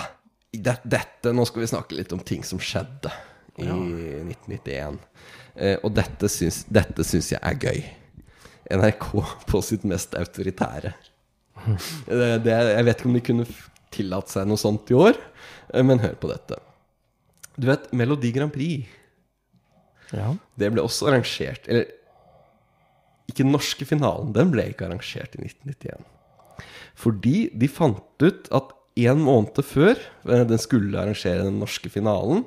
Speaker 1: det, dette Nå skal vi snakke litt om ting som skjedde i 1991. Eh, og dette syns, dette syns jeg er gøy. NRK på sitt mest autoritære. Det, jeg vet ikke om de kunne tillatt seg noe sånt i år, eh, men hør på dette. Du vet, Melodi Grand Prix,
Speaker 2: Ja.
Speaker 1: det ble også arrangert Eller ikke den norske finalen, den ble ikke arrangert i 1991. Fordi de fant ut at en måned før eh, den skulle arrangere den norske finalen,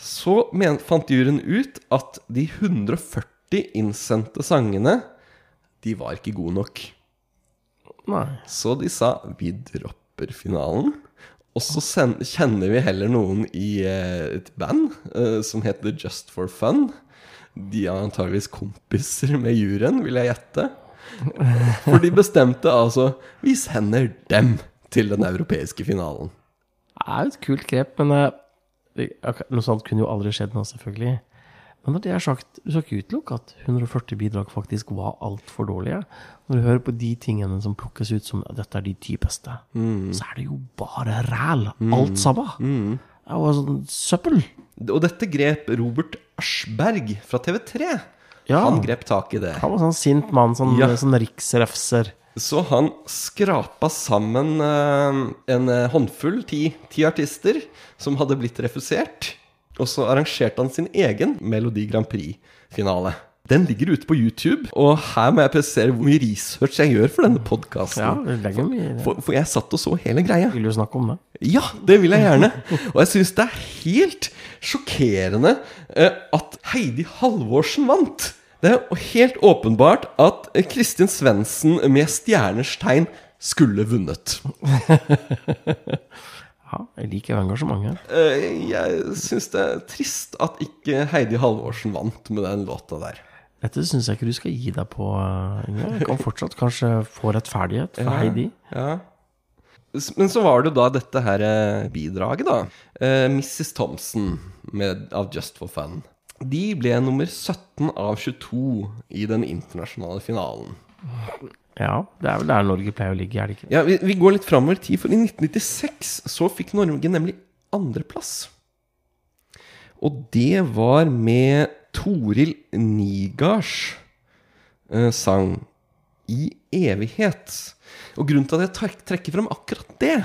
Speaker 1: så fant juryen ut at de 140 innsendte sangene, de var ikke gode nok.
Speaker 2: Nei.
Speaker 1: Så de sa vi dropper finalen. Og så kjenner vi heller noen i eh, et band eh, som heter Just for Fun. De er antageligvis kompiser med juryen, vil jeg gjette. For de bestemte altså Vi sender dem til den europeiske finalen.
Speaker 2: Det er et kult grep, men eh, noe sånt kunne jo aldri skjedd nå, selvfølgelig. Men når det er sagt, du skal ikke utelukke at 140 bidrag faktisk var altfor dårlige. Når du hører på de tingene som plukkes ut som dette er de ti beste, så er det jo bare ræl, alt sammen. Det er jo sånn søppel.
Speaker 1: Og dette grep Robert Aschberg fra TV3.
Speaker 2: Ja.
Speaker 1: Han grep tak i det.
Speaker 2: Han var sånn sint mann, sånn,
Speaker 1: Ja.
Speaker 2: sånn riksrefser.
Speaker 1: Så han skrapa sammen eh, en eh, håndfull, ti, ti artister, som hadde blitt refusert. Og så arrangerte han sin egen Melodi Grand Prix-finale. Den ligger ute på YouTube, og her må jeg presisere hvor mye research jeg gjør for denne podkasten.
Speaker 2: Ja,
Speaker 1: for, for jeg satt og så hele greia.
Speaker 2: Vil du snakke om det?
Speaker 1: Ja, det vil jeg gjerne. Og jeg syns det er helt sjokkerende eh, at Heidi Halvorsen vant. Det er helt åpenbart at Kristin Svendsen med stjernerstegn skulle vunnet. [LAUGHS]
Speaker 2: Ja, jeg liker engasjementet.
Speaker 1: Eh, Jeg syns det er trist at ikke Heidi Halvorsen vant med den låta der.
Speaker 2: Dette syns jeg ikke du skal gi deg på, uh, Inge. Du kan fortsatt kanskje få rettferdighet for Heidi.
Speaker 1: Ja. Men så var det da dette her eh, bidraget, da. Eh, Mrs. Thompson med, av Just for Fun. De ble nummer 17 av 22 i den internasjonale finalen.
Speaker 2: Ja, det er vel der Norge pleier å ligge, er det ikke?
Speaker 1: Ja, vi, vi går litt framover i tid, for i 1996 så fikk Norge nemlig andreplass. Og det var med Toril Nigards eh, sang 'I evighet'. Og grunnen til at jeg trekker fram akkurat det,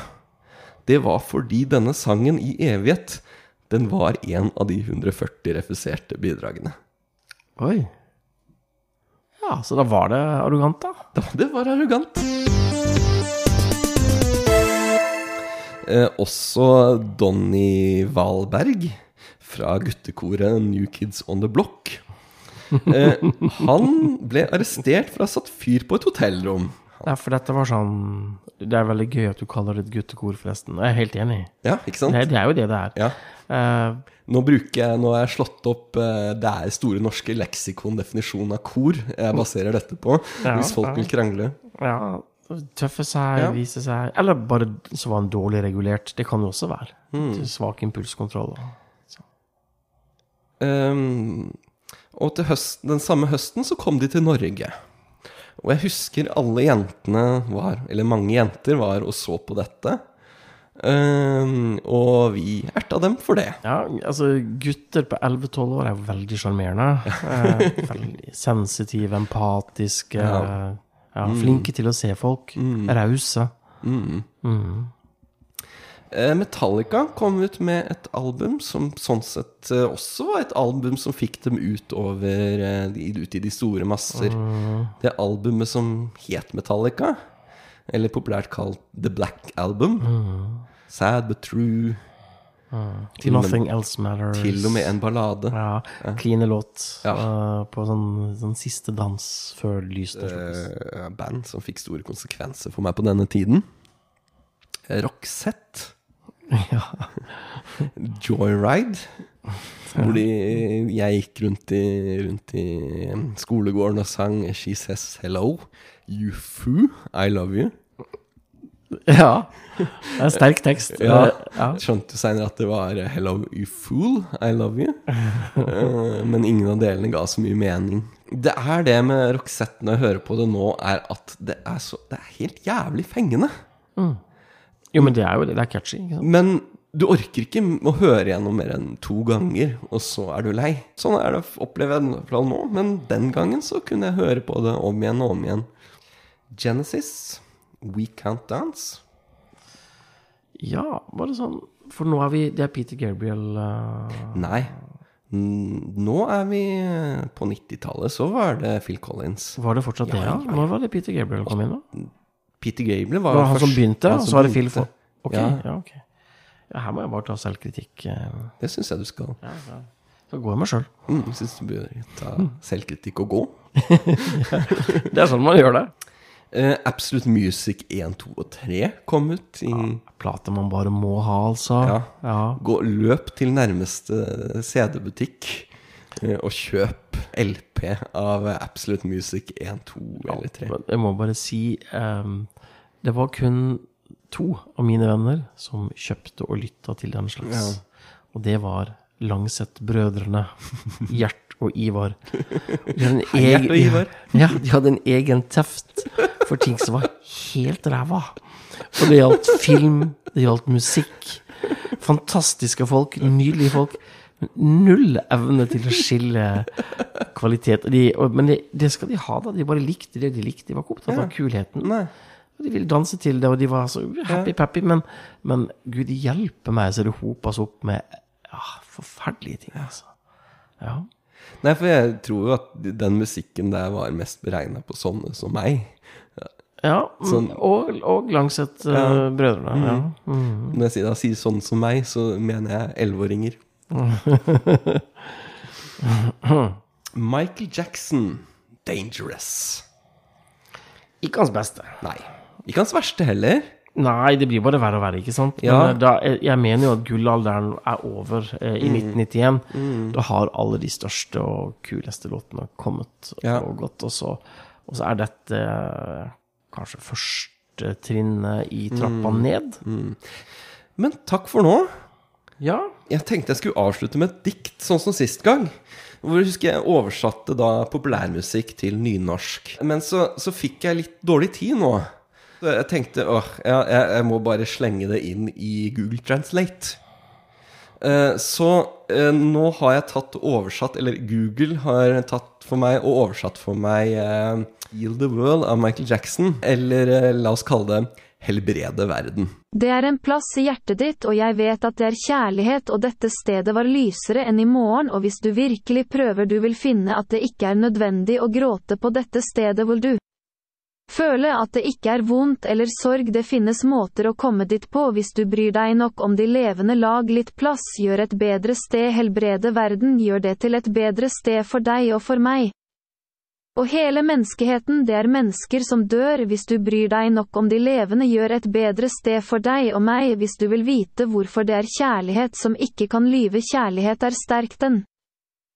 Speaker 1: det var fordi denne sangen 'I evighet' den var en av de 140 refuserte bidragene.
Speaker 2: Oi. Ja, så da var det arrogant, da.
Speaker 1: Da, det var arrogant. Eh, også Donny Wahlberg fra guttekoret New Kids On The Block. Eh, han ble arrestert for å ha satt fyr på et hotellrom.
Speaker 2: Ja, for dette var sånn Det er veldig gøy at du kaller det et guttekor, forresten. Jeg er helt enig.
Speaker 1: Ja, ikke sant?
Speaker 2: Det, det er jo det det er.
Speaker 1: Ja.
Speaker 2: Eh,
Speaker 1: Nå bruker jeg, nå har jeg slått opp uh, Det er Store norske leksikon definisjon av kor jeg baserer dette på,
Speaker 2: Ja,
Speaker 1: hvis folk
Speaker 2: ja.
Speaker 1: vil krangle.
Speaker 2: ja, tøffe seg,
Speaker 1: Ja.
Speaker 2: vise seg Eller bare så var han dårlig regulert. Det kan jo også være.
Speaker 1: Mm.
Speaker 2: Svak impulskontroll.
Speaker 1: Um, og til høsten, den samme høsten så kom de til Norge. Og jeg husker alle jentene var, eller mange jenter var og så på dette. Ehm, og vi erta dem for det.
Speaker 2: Ja, altså gutter på 11-12 år er veldig sjarmerende. [LAUGHS] Eh, sensitive, empatiske.
Speaker 1: Ja.
Speaker 2: Ja. flinke til å se folk. Rause.
Speaker 1: Mm. Metallica kom ut med et album som sånn sett eh, også var et album som fikk dem ut, over, eh, ut i de store masser. Det albumet som het Metallica, eller populært kalt The Black Album. Sad but true. Til Nothing med-
Speaker 2: else matters.
Speaker 1: Til og med en ballade.
Speaker 2: Ja, Kline låt
Speaker 1: Ja.
Speaker 2: Uh, på sånn, sånn siste dans før lyset slukkes.
Speaker 1: Uh, band som fikk store konsekvenser for meg på denne tiden. Eh, Roxette.
Speaker 2: Ja.
Speaker 1: Joyride. Hvor de, jeg gikk rundt i, rundt i skolegården og sang She Says Hello. You foo, I love you. [LAUGHS]
Speaker 2: ja. Det er en sterk tekst.
Speaker 1: Ja.
Speaker 2: Eh, ja.
Speaker 1: Skjønte seinere at det var Hello, you fool, I love you. Eh, Men ingen av delene ga så mye mening. Det er det med Roxette når jeg hører på det nå, er at det er, så, det er helt jævlig fengende.
Speaker 2: Jo, men det er jo det. Det er catchy. Sant?
Speaker 1: Men du orker ikke å høre gjennom mer enn to ganger, og så er du lei. Sånn er det, opplever jeg det nå, men den gangen så kunne jeg høre på det om igjen og om igjen. Genesis, We Can't Dance.
Speaker 2: Ja, bare sånn For nå er vi Det er Peter Gabriel uh...
Speaker 1: Nei. Nå er vi på 90-tallet, så var det Phil Collins.
Speaker 2: Var det fortsatt det, ja? Når var det Peter Gabriel kom inn, da?
Speaker 1: Peter Gabriel var,
Speaker 2: var han som begynte, og så var det Phil for Ok,
Speaker 1: Ja.
Speaker 2: ja, ok. Ja, her må jeg bare ta selvkritikk. eh.
Speaker 1: Det syns jeg du skal.
Speaker 2: Ja, ja. Så går jeg meg sjøl.
Speaker 1: Mm, syns du bør ta selvkritikk og gå. [LAUGHS]
Speaker 2: Det er sånn man gjør det.
Speaker 1: Eh, Absolute Music 1, 2 og 3 kom ut i
Speaker 2: Plate man bare må ha, altså.
Speaker 1: Ja.
Speaker 2: ja.
Speaker 1: Gå løp til nærmeste CD-butikk uh, Og kjøp LP av Absolute Music 1, 2 eller 3.
Speaker 2: Jeg må bare si um, Det var kun to av mine venner som kjøpte og lytta til den slags. Og det var Langseth-brødrene. [LAUGHS] Gjert og Ivar. De hadde en
Speaker 1: Gjert og
Speaker 2: egen-
Speaker 1: Ivar.
Speaker 2: Ja, de hadde en egen teft for ting som var helt ræva. For det gjaldt film, det gjaldt musikk. Fantastiske folk, nydelige folk. Null evne til å skille kvalitet. De, men det, det skal de ha, da. De bare likte det de likte. De var ikke opptatt av kulheten.
Speaker 1: Nei.
Speaker 2: De ville danse til det, og de var så happy-pappy. Men, men gud hjelpe meg, så det hopes opp med ja, forferdelige ting, altså. Ja.
Speaker 1: Nei, for jeg tror jo at den musikken der var mest beregna på sånne som meg.
Speaker 2: Ja,
Speaker 1: Sånn-
Speaker 2: og, og Langseth-brødrene. ja. Mm.
Speaker 1: Når jeg sier, da, sier sånn som meg, så mener jeg elleveåringer. [LAUGHS] Michael Jackson, 'Dangerous'.
Speaker 2: Ikke hans beste.
Speaker 1: Nei. Ikke hans verste heller.
Speaker 2: Nei, det blir bare verre og verre, ikke sant?
Speaker 1: Ja.
Speaker 2: Men eh, da, jeg, jeg mener jo at gullalderen er over eh, i 1991. Da har alle de største og kuleste låtene kommet
Speaker 1: Ja.
Speaker 2: og gått, og så, og så er dette eh, kanskje første trinnet i trappa ned.
Speaker 1: Men takk for nå.
Speaker 2: Ja.
Speaker 1: Jeg tenkte jeg skulle avslutte med et dikt, sånn som sist gang. Hvor jeg husker jeg oversatte da populærmusikk til nynorsk. Men så, så fikk jeg litt dårlig tid nå. Så jeg tenkte åh, jeg, jeg må bare slenge det inn i Google Translate. Eh, så eh, nå har jeg tatt oversatt, eller Google har tatt for meg og oversatt for meg eh, Heal the World av Michael Jackson. Eller eh, la oss kalle det Helbrede verden.
Speaker 9: Det er en plass i hjertet ditt, og jeg vet at det er kjærlighet, og dette stedet var lysere enn i morgen, og hvis du virkelig prøver du vil finne at det ikke er nødvendig å gråte på dette stedet hvor du føle at det ikke er vondt eller sorg, det finnes måter å komme dit på hvis du bryr deg nok om de levende, lag litt plass, gjør et bedre sted, helbrede verden, gjør det til et bedre sted for deg og for meg. Og hele menneskeheten, det er mennesker som dør, hvis du bryr deg nok om de levende, gjør et bedre sted for deg og meg, hvis du vil vite hvorfor det er kjærlighet som ikke kan lyve, kjærlighet er sterk den.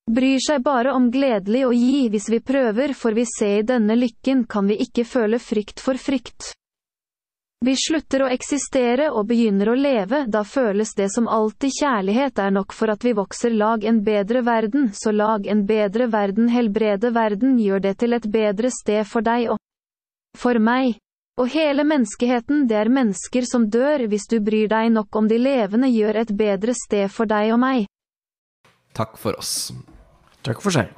Speaker 9: Bryr seg bare om gledelig å gi hvis vi prøver, for vi ser i denne lykken kan vi ikke føle frykt for frykt. Vi slutter å eksistere og begynner å leve, da føles det som alltid kjærlighet er nok for at vi vokser lag en bedre verden, så lag en bedre verden, helbrede verden, gjør det til et bedre sted for deg og for meg. Og hele menneskeheten, det er mennesker som dør, hvis du bryr deg nok om de levende, gjør et bedre sted for deg og meg.
Speaker 1: Takk for oss.
Speaker 2: Takk for seg.